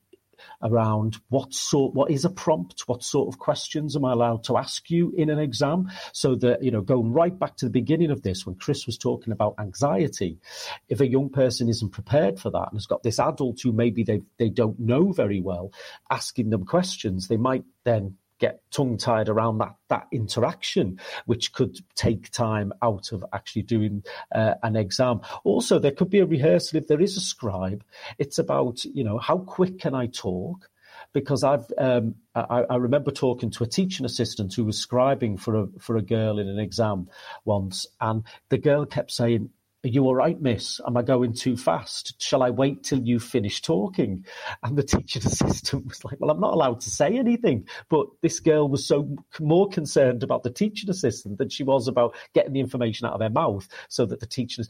around what sort, what is a prompt, what sort of questions am I allowed to ask you in an exam, so that you know, going right back to the beginning of this when Chris was talking about anxiety, if a young person isn't prepared for that and has got this adult who maybe they they don't know very well, asking them questions, they might then get tongue tied around that that interaction, which could take time out of actually doing uh, an exam. Also, there could be a rehearsal if there is a scribe. It's about you know how quick can I talk because I've um, I, I, remember talking to a teaching assistant who was scribing for a for a girl in an exam once, and the girl kept saying, are you all right, miss? Am I going too fast? Shall I wait till you finish talking? And the teaching assistant was like, Well, I'm not allowed to say anything. But this girl was so more concerned about the teaching assistant than she was about getting the information out of her mouth so that the teaching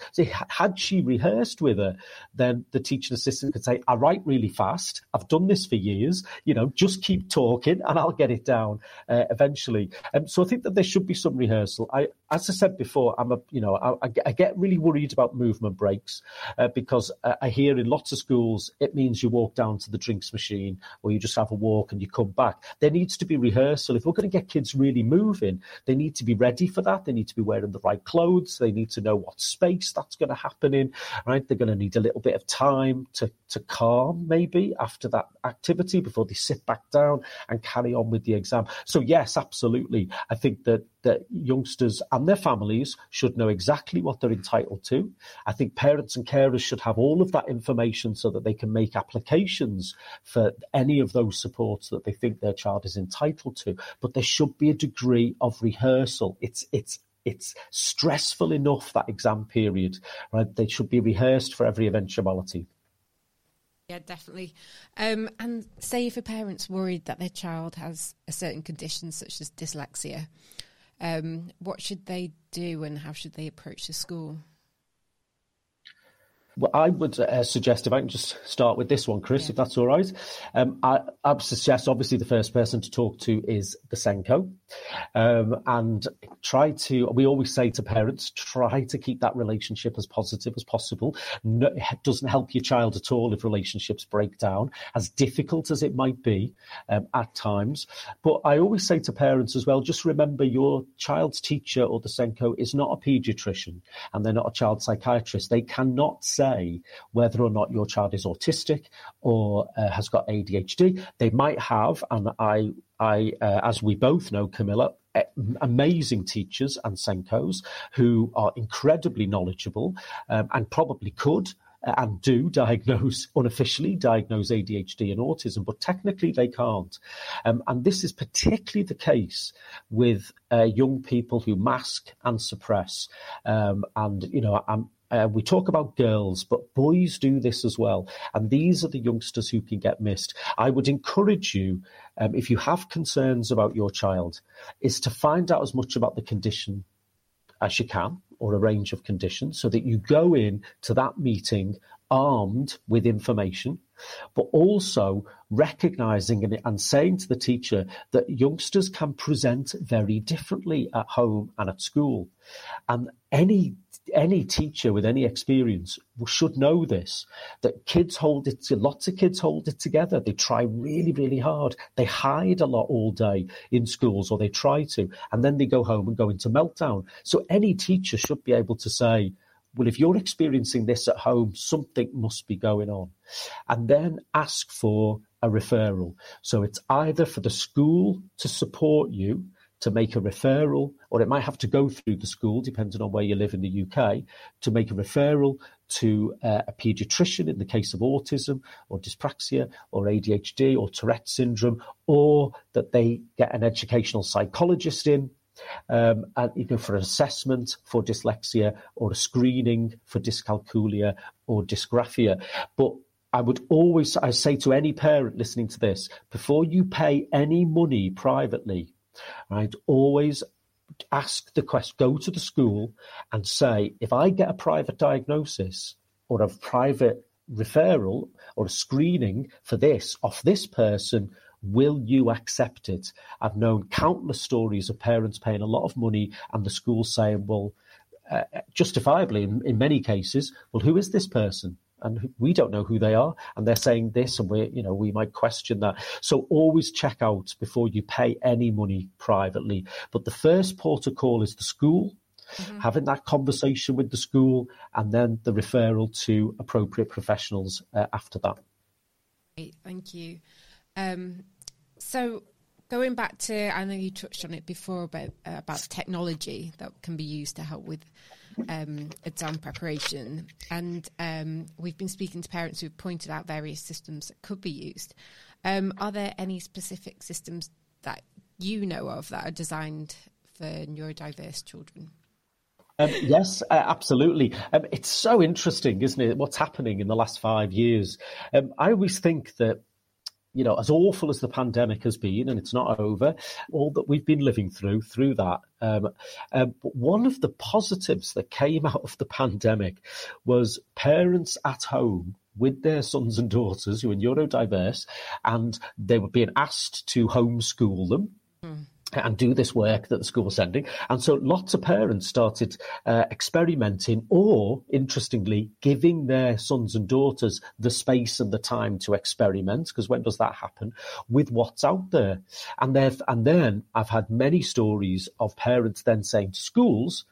had she rehearsed with her, then the teaching assistant could say, I write really fast. I've done this for years. You know, just keep talking and I'll get it down uh, eventually. Um, so I think that there should be some rehearsal. I, as I said before, I'm a you know I, I get really worried about movement breaks uh, because uh, I hear in lots of schools it means you walk down to the drinks machine or you just have a walk and you come back. There needs to be rehearsal. If we're going to get kids really moving, they need to be ready for that. They need to be wearing the right clothes. They need to know what space that's going to happen in. Right? They're going to need a little bit of time to to calm maybe after that activity before they sit back down and carry on with the exam. So yes, absolutely. I think that that youngsters and their families should know exactly what they're entitled to. I think parents and carers should have all of that information so that they can make applications for any of those supports that they think their child is entitled to. But there should be a degree of rehearsal. It's it's it's stressful enough that exam period, right? They should be rehearsed for every eventuality. Yeah, definitely. Um, and say if a parent's worried that their child has a certain condition such as dyslexia, um, what should they do and how should they approach the school? Well, I would uh, suggest if I can just start with this one, Chris, yeah. if that's all right. Um, I, would suggest obviously the first person to talk to is the SENCo, um, and try to. We always say to parents, try to keep that relationship as positive as possible. No, it doesn't help your child at all if relationships break down, as difficult as it might be um, at times. But I always say to parents as well, just remember your child's teacher or the SENCo is not a paediatrician, and they're not a child psychiatrist. They cannot say say whether or not your child is autistic or uh, has got ADHD. They might have, and I, I, uh, as we both know, Camilla, amazing teachers and SENCos who are incredibly knowledgeable um, and probably could uh, and do diagnose unofficially diagnose ADHD and autism, but technically they can't. Um, and this is particularly the case with uh, young people who mask and suppress. Um, and you know, I'm uh, we talk about girls, but boys do this as well. And these are the youngsters who can get missed. I would encourage you, um, if you have concerns about your child, is to find out as much about the condition as you can or a range of conditions so that you go in to that meeting armed with information but also recognizing and, and, saying to the teacher that youngsters can present very differently at home and at school. And any any teacher with any experience should know this that kids hold it lots of kids hold it together. They try really really hard. They hide a lot all day in schools or they try to and then they go home and go into meltdown. So any teacher should be able to say well if you're experiencing this at home something must be going on. And then ask for a referral. So it's either for the school to support you to make a referral, or it might have to go through the school, depending on where you live in the UK, to make a referral to uh, a paediatrician in the case of autism or dyspraxia or ADHD or Tourette syndrome, or that they get an educational psychologist in um, and know, for assessment for dyslexia or a screening for dyscalculia or dysgraphia. But I would always I say to any parent listening to this, before you pay any money privately right? Always ask the question, go to the school and say, if I get a private diagnosis or a private referral or a screening for this off this person, will you accept it? I've known countless stories of parents paying a lot of money and the school saying, well, uh, justifiably in, in many cases, well, who is this person? and we don't know who they are and they're saying this and we you know we might question that so always check out before you pay any money privately but the first port of call is the school mm-hmm. having that conversation with the school and then the referral to appropriate professionals uh, after that thank you um, so going back to i know you touched on it before about uh, about technology that can be used to help with um, exam preparation. And um, we've been speaking to parents who've pointed out various systems that could be used. Um, are there any specific systems that you know of that are designed for neurodiverse children? Um, yes, uh, absolutely. Um, it's so interesting, isn't it? What's happening in the last five years? Um, I always think that you know, as awful as the pandemic has been, and it's not over, all that we've been living through, through that. Um, um, but one of the positives that came out of the pandemic was parents at home with their sons and daughters who are neurodiverse, and they were being asked to homeschool them. Mm. And do this work that the school was sending. And so lots of parents started uh, experimenting or, interestingly, giving their sons and daughters the space and the time to experiment, because when does that happen, with what's out there. And, and then I've had many stories of parents then saying to schools,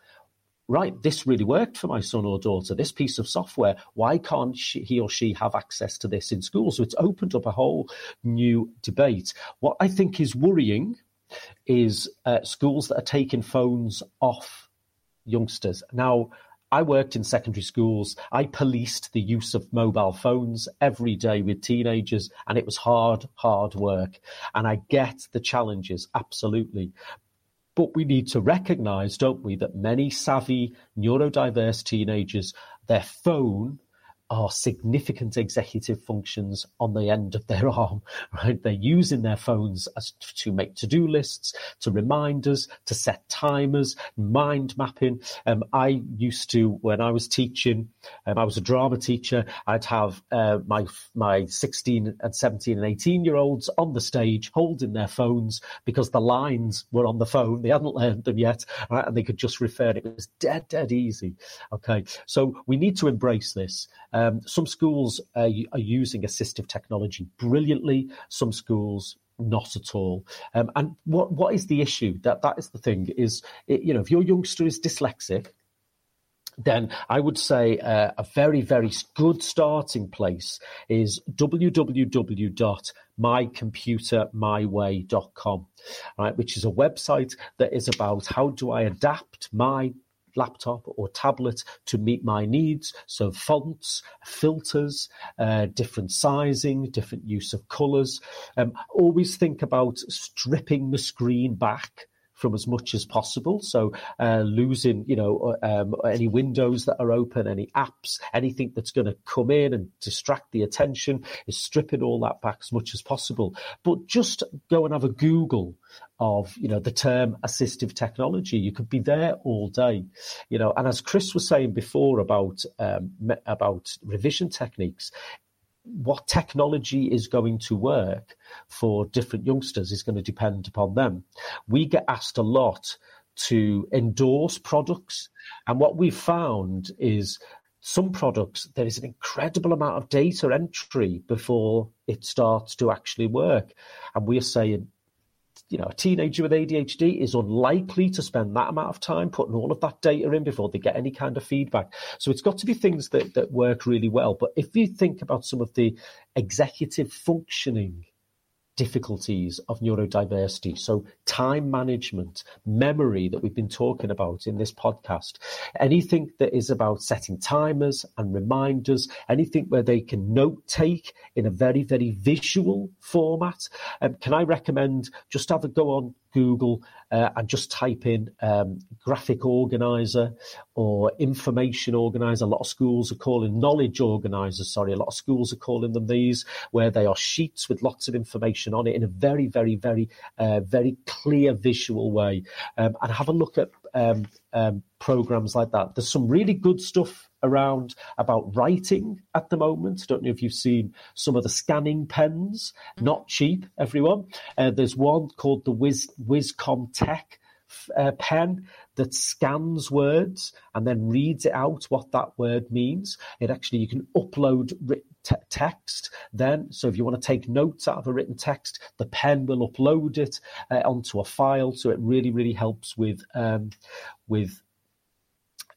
right, this really worked for my son or daughter, this piece of software. Why can't she, he or she have access to this in school? So it's opened up a whole new debate. What I think is worrying is uh, schools that are taking phones off youngsters. Now, I worked in secondary schools. I policed the use of mobile phones every day with teenagers, and it was hard, hard work. And I get the challenges, absolutely. But we need to recognize, don't we, that many savvy, neurodiverse teenagers, their phone are significant executive functions on the end of their arm, right? They're using their phones as to make to-do lists, to reminders, to set timers, mind mapping. Um, I used to, when I was teaching, um, I was a drama teacher, I'd have uh, my my 16 and 17 and 18 year olds on the stage holding their phones because the lines were on the phone. They hadn't learned them yet, right? and they could just refer. It was dead, dead easy. Okay, so we need to embrace this. Um, some schools are using assistive technology brilliantly. Some schools not at all. Um, and what what is the issue? That that is the thing. Is it, you know if your youngster is dyslexic, then I would say uh, a very, very good starting place is www.mycomputermyway.com, right, which is a website that is about how do I adapt my laptop or tablet to meet my needs. So fonts, filters, uh, different sizing, different use of colors. Um, always think about stripping the screen back from as much as possible. So uh, losing, you know, uh, um, any windows that are open, any apps, anything that's going to come in and distract the attention is stripping all that back as much as possible. But just go and have a Google of you know the term assistive technology you could be there all day you know and as chris was saying before about um, about revision techniques what technology is going to work for different youngsters is going to depend upon them. We get asked a lot to endorse products, and what we've found is some products there is an incredible amount of data entry before it starts to actually work, and we're saying you know, a teenager with ADHD is unlikely to spend that amount of time putting all of that data in before they get any kind of feedback. So it's got to be things that, that work really well. But if you think about some of the executive functioning difficulties of neurodiversity. So time management, memory that we've been talking about in this podcast, anything that is about setting timers and reminders, anything where they can note take in a very, very visual format. Um, can I recommend just have a go on Google uh, and just type in um, graphic organizer or information organizer. A lot of schools are calling knowledge organizers, sorry, a lot of schools are calling them these, where they are sheets with lots of information on it in a very, very, very, uh, very clear visual way. Um, and have a look at um, um programs like that. There's some really good stuff around about writing at the moment. I don't know if you've seen some of the scanning pens, mm-hmm. not cheap, everyone. Uh, there's one called the Wiz, Wizcom Tech uh, pen that scans words and then reads it out what that word means. It actually, you can upload te- text then. So if you want to take notes out of a written text, the pen will upload it uh, onto a file. So it really, really helps with, um, with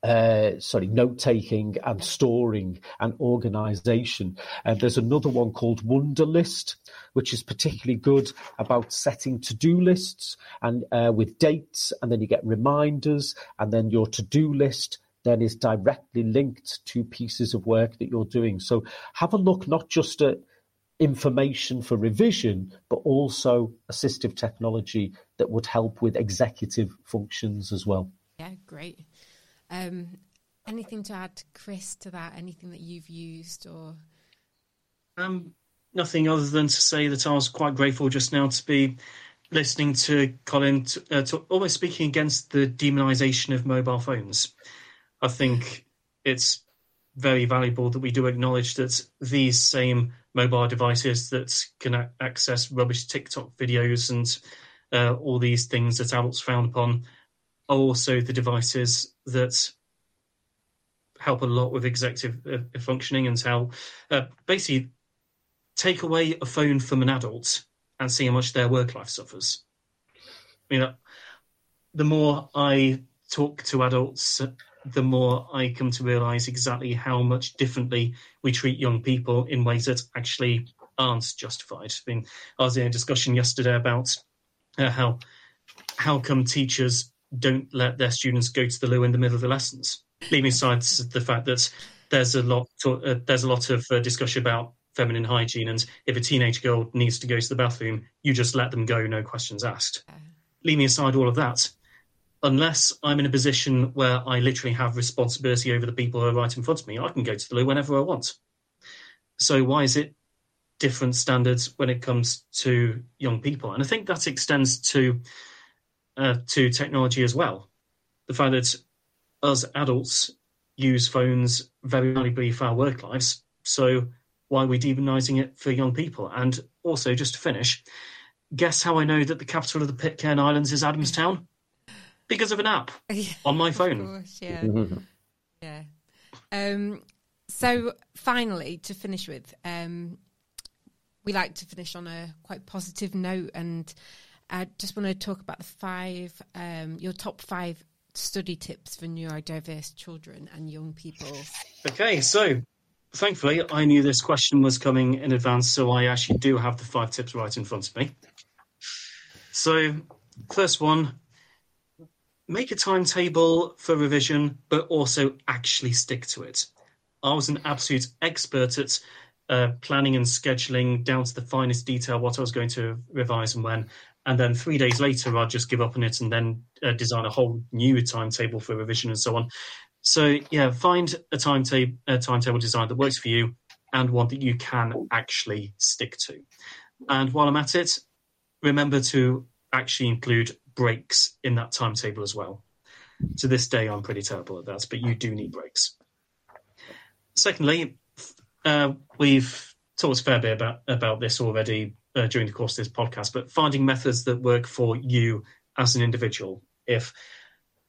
uh, sorry, note taking and storing and organization. And there's another one called Wunderlist, which is particularly good about setting to do lists and uh, with dates, and then you get reminders, and then your to do list then is directly linked to pieces of work that you're doing. So have a look not just at information for revision, but also assistive technology that would help with executive functions as well. Yeah, great. Um, anything to add, Chris, to that? Anything that you've used or? Um, nothing other than to say that I was quite grateful just now to be listening to Colin to, uh, to almost speaking against the demonization of mobile phones. I think it's very valuable that we do acknowledge that these same mobile devices that can a- access rubbish TikTok videos and uh, all these things that adults frown upon are also the devices that help a lot with executive uh, functioning and how uh, basically take away a phone from an adult and see how much their work life suffers. You know, the more I talk to adults, the more I come to realize exactly how much differently we treat young people in ways that actually aren't justified. I mean, I was in a discussion yesterday about uh, how how come teachers don't let their students go to the loo in the middle of the lessons, leaving aside the fact that there's a lot to, uh, there's a lot of uh, discussion about feminine hygiene, and if a teenage girl needs to go to the bathroom, you just let them go, no questions asked. Leaving aside all of that, unless I'm in a position where I literally have responsibility over the people who are right in front of me, I can go to the loo whenever I want. So why is it different standards when it comes to young people? And I think that extends to uh, to technology as well. The fact that us adults use phones very valuably for our work lives. So why are we demonising it for young people? And also, just to finish, guess how I know that the capital of the Pitcairn Islands is Adamstown? Because of an app yeah, on my phone. Course, yeah, yeah. Um, so finally, to finish with, um, we like to finish on a quite positive note, and I just want to talk about the five, um, your top five study tips for neurodiverse children and young people. Okay, so thankfully, I knew this question was coming in advance, so I actually do have the five tips right in front of me. So, first one make a timetable for revision, but also actually stick to it. I was an absolute expert at uh, planning and scheduling down to the finest detail what I was going to revise and when. And then three days later, I'd just give up on it and then uh, design a whole new timetable for revision and so on. So yeah, find a timetable, a timetable design that works for you and one that you can actually stick to. And while I'm at it, remember to actually include breaks in that timetable as well. To this day, I'm pretty terrible at that, but you do need breaks. Secondly, uh, we've talked a fair bit about, about this already uh, during the course of this podcast, but finding methods that work for you as an individual. If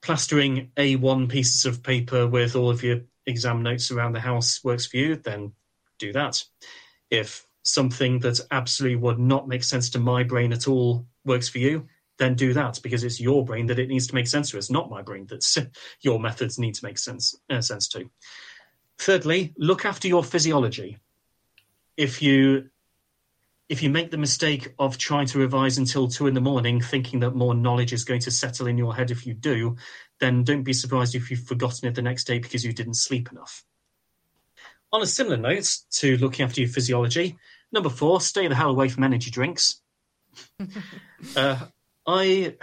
plastering A1 pieces of paper with all of your exam notes around the house works for you, then do that. If something that absolutely would not make sense to my brain at all works for you, then do that because it's your brain that it needs to make sense to. It's not my brain that your methods need to make sense uh, sense to. Thirdly, look after your physiology. If you if you make the mistake of trying to revise until two in the morning, thinking that more knowledge is going to settle in your head if you do, then don't be surprised if you've forgotten it the next day because you didn't sleep enough. On a similar note to looking after your physiology, number four, stay the hell away from energy drinks. uh, I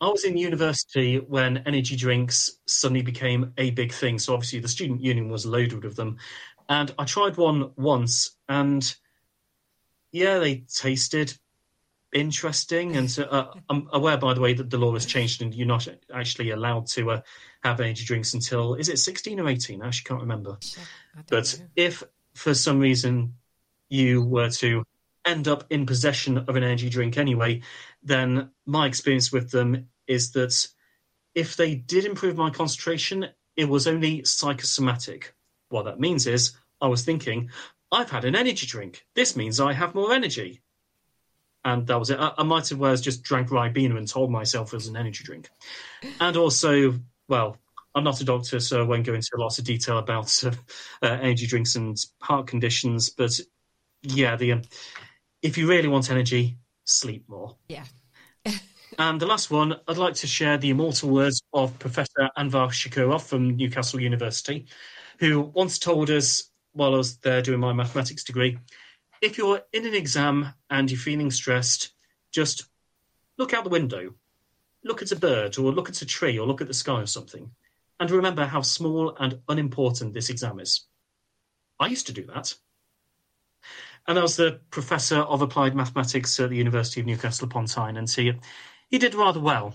I was in university when energy drinks suddenly became a big thing. So obviously the student union was loaded with them, and I tried one once, and yeah, they tasted interesting. And so uh, I'm aware, by the way, that the law has changed, and you're not actually allowed to uh, have energy drinks until is it 16 or 18? I actually can't remember. But know. if for some reason you were to end up in possession of an energy drink anyway, then my experience with them is that if they did improve my concentration, it was only psychosomatic. What that means is I was thinking, I've had an energy drink. This means I have more energy. And that was it. I, I might have well just drank Ribena and told myself it was an energy drink. And also, well, I'm not a doctor, so I won't go into lots of detail about uh, uh, energy drinks and heart conditions. But yeah, the um, if you really want energy, sleep more. Yeah. and the last one, I'd like to share the immortal words of Professor Anvar Shukurov from Newcastle University, who once told us while I was there doing my mathematics degree if you're in an exam and you're feeling stressed, just look out the window, look at a bird, or look at a tree, or look at the sky or something, and remember how small and unimportant this exam is. I used to do that and that was the professor of applied mathematics at the University of Newcastle upon Tyne, and he he did rather well.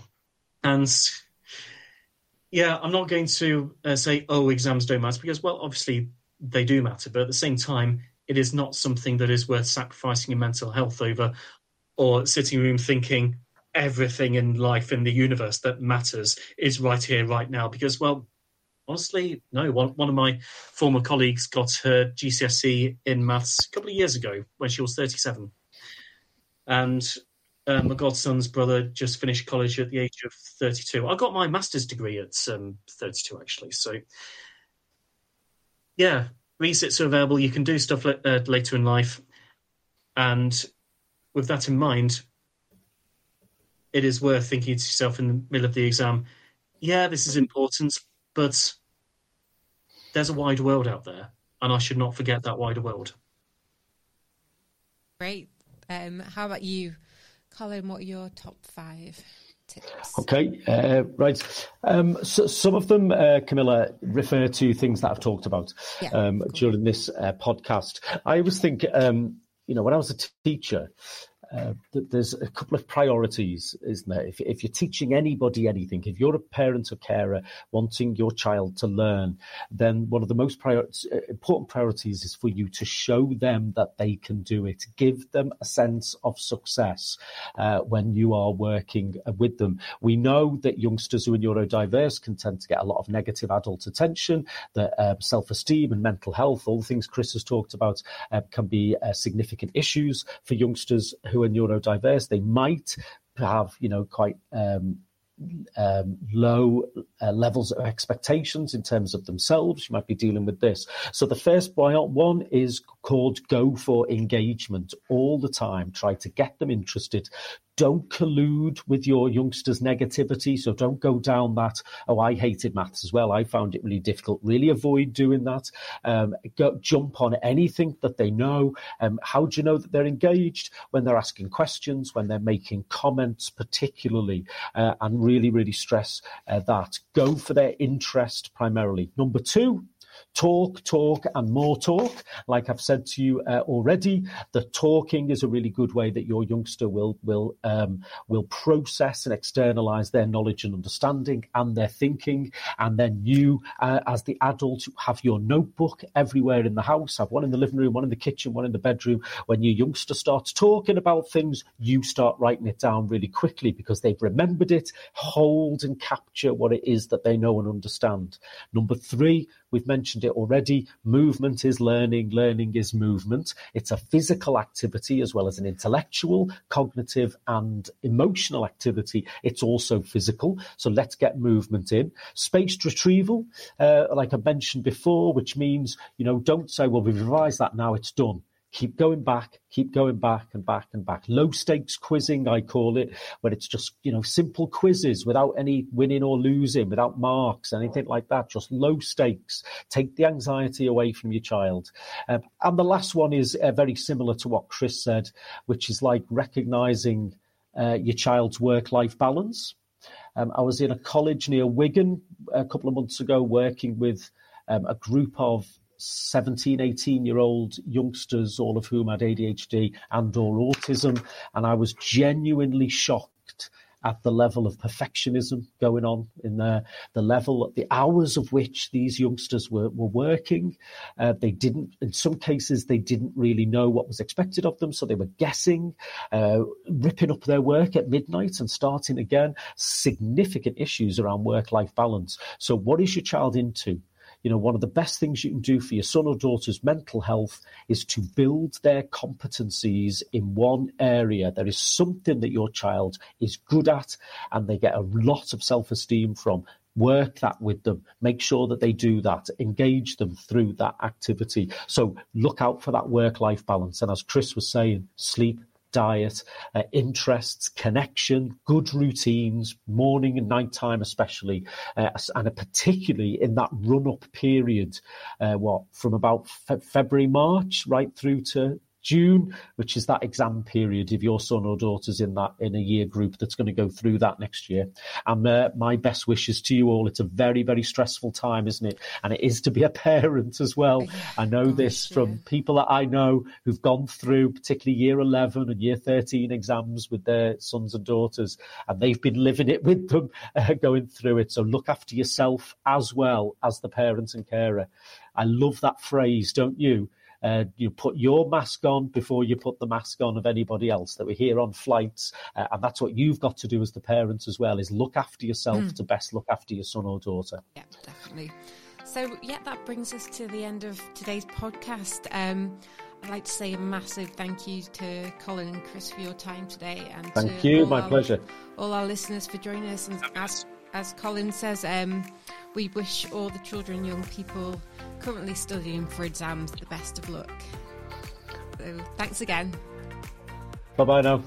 And yeah, I'm not going to uh, say oh exams don't matter because well obviously they do matter, but at the same time it is not something that is worth sacrificing your mental health over or sitting room thinking everything in life in the universe that matters is right here, right now. Because, well, honestly, no. One, one of my former colleagues got her GCSE in maths a couple of years ago when she was 37. And uh, my godson's brother just finished college at the age of 32. I got my master's degree at um, 32, actually. So, yeah, resits are available. You can do stuff le- uh, later in life. And with that in mind, it is worth thinking to yourself in the middle of the exam, yeah, this is important, but there's a wide world out there, and I should not forget that wider world. Great. Um, how about you, Colin? What are your top five? Tips. Okay, uh, right. Um, so some of them, uh, Camilla, refer to things that I've talked about yeah, um, cool. during this uh, podcast. I always think, um, you know, when I was a teacher, uh, there's a couple of priorities, isn't there? If, if, you're teaching anybody anything, if you're a parent or carer wanting your child to learn, then one of the most prior, uh, important priorities is for you to show them that they can do it. Give them a sense of success uh, when you are working with them. We know that youngsters who are neurodiverse can tend to get a lot of negative adult attention, that uh, self-esteem and mental health, all the things Chris has talked about, uh, can be uh, significant issues for youngsters who who are neurodiverse, they might have, you know, quite um, um, low uh, levels of expectations in terms of themselves. You might be dealing with this. So the first one is called go for engagement all the time. Try to get them interested don't collude with your youngsters' negativity. So don't go down that, oh, I hated maths as well. I found it really difficult. Really avoid doing that. Um, go, jump on anything that they know. Um, how do you know that they're engaged? When they're asking questions, when they're making comments, particularly, uh, and really, really stress uh, that. Go for their interest primarily. Number two, talk, talk, and more talk. Like I've said to you uh, already, the talking is a really good way that your youngster will will um, will process and externalize their knowledge and understanding and their thinking. And then you, uh, as the adult, have your notebook everywhere in the house. Have one in the living room, one in the kitchen, one in the bedroom. When your youngster starts talking about things, you start writing it down really quickly because they've remembered it. Hold and capture what it is that they know and understand. Number three, We've mentioned it already. Movement is learning, learning is movement. It's a physical activity as well as an intellectual, cognitive, and emotional activity. It's also physical. So let's get movement in. Spaced retrieval, uh, like I mentioned before, which means, you know, don't say, well, we've revised that now, it's done keep going back, keep going back and back and back. Low stakes quizzing, I call it, where it's just, you know, simple quizzes without any winning or losing, without marks, anything like that, just low stakes. Take the anxiety away from your child. Um, and the last one is uh, very similar to what Chris said, which is like recognizing uh, your child's work life balance. Um, I was in a college near Wigan a couple of months ago working with um, a group of 17, 18 year old youngsters, all of whom had ADHD and or autism. And I was genuinely shocked at the level of perfectionism going on in there, the level, the hours of which these youngsters were, were working. Uh, they didn't, in some cases, they didn't really know what was expected of them. So they were guessing, uh, ripping up their work at midnight and starting again. Significant issues around work life balance. So what is your child into? You know, one of the best things you can do for your son or daughter's mental health is to build their competencies in one area. There is something that your child is good at and they get a lot of self esteem from work that with them, make sure that they do that, engage them through that activity. So look out for that work life balance. And as Chris was saying, sleep, diet, uh, interests, connection, good routines, morning and nighttime, especially, uh, and particularly in that run up period, uh, what from about fe- February, March, right through to June, which is that exam period if your son or daughter's in that in a year group that's going to go through that next year. And uh, my best wishes to you all. It's a very very stressful time, isn't it? And it is to be a parent as well. I know this from people that I know who've gone through particularly year 11 and year 13 exams with their sons and daughters, and they've been living it with them, uh, going through it. So look after yourself as well as the parent and carer. I love that phrase, don't you? Uh, you put your mask on before you put the mask on of anybody else. That we're here on flights, uh, and that's what you've got to do as the parents as well: is look after yourself mm. to best look after your son or daughter. Yeah, definitely. So, yeah, that brings us to the end of today's podcast. Um, I'd like to say a massive thank you to Colin and Chris for your time today, and thank you, my our, pleasure. All our listeners for joining us, and as as Colin says, um, we wish all the children young people currently studying for exams the best of luck. So, thanks again. Bye bye now.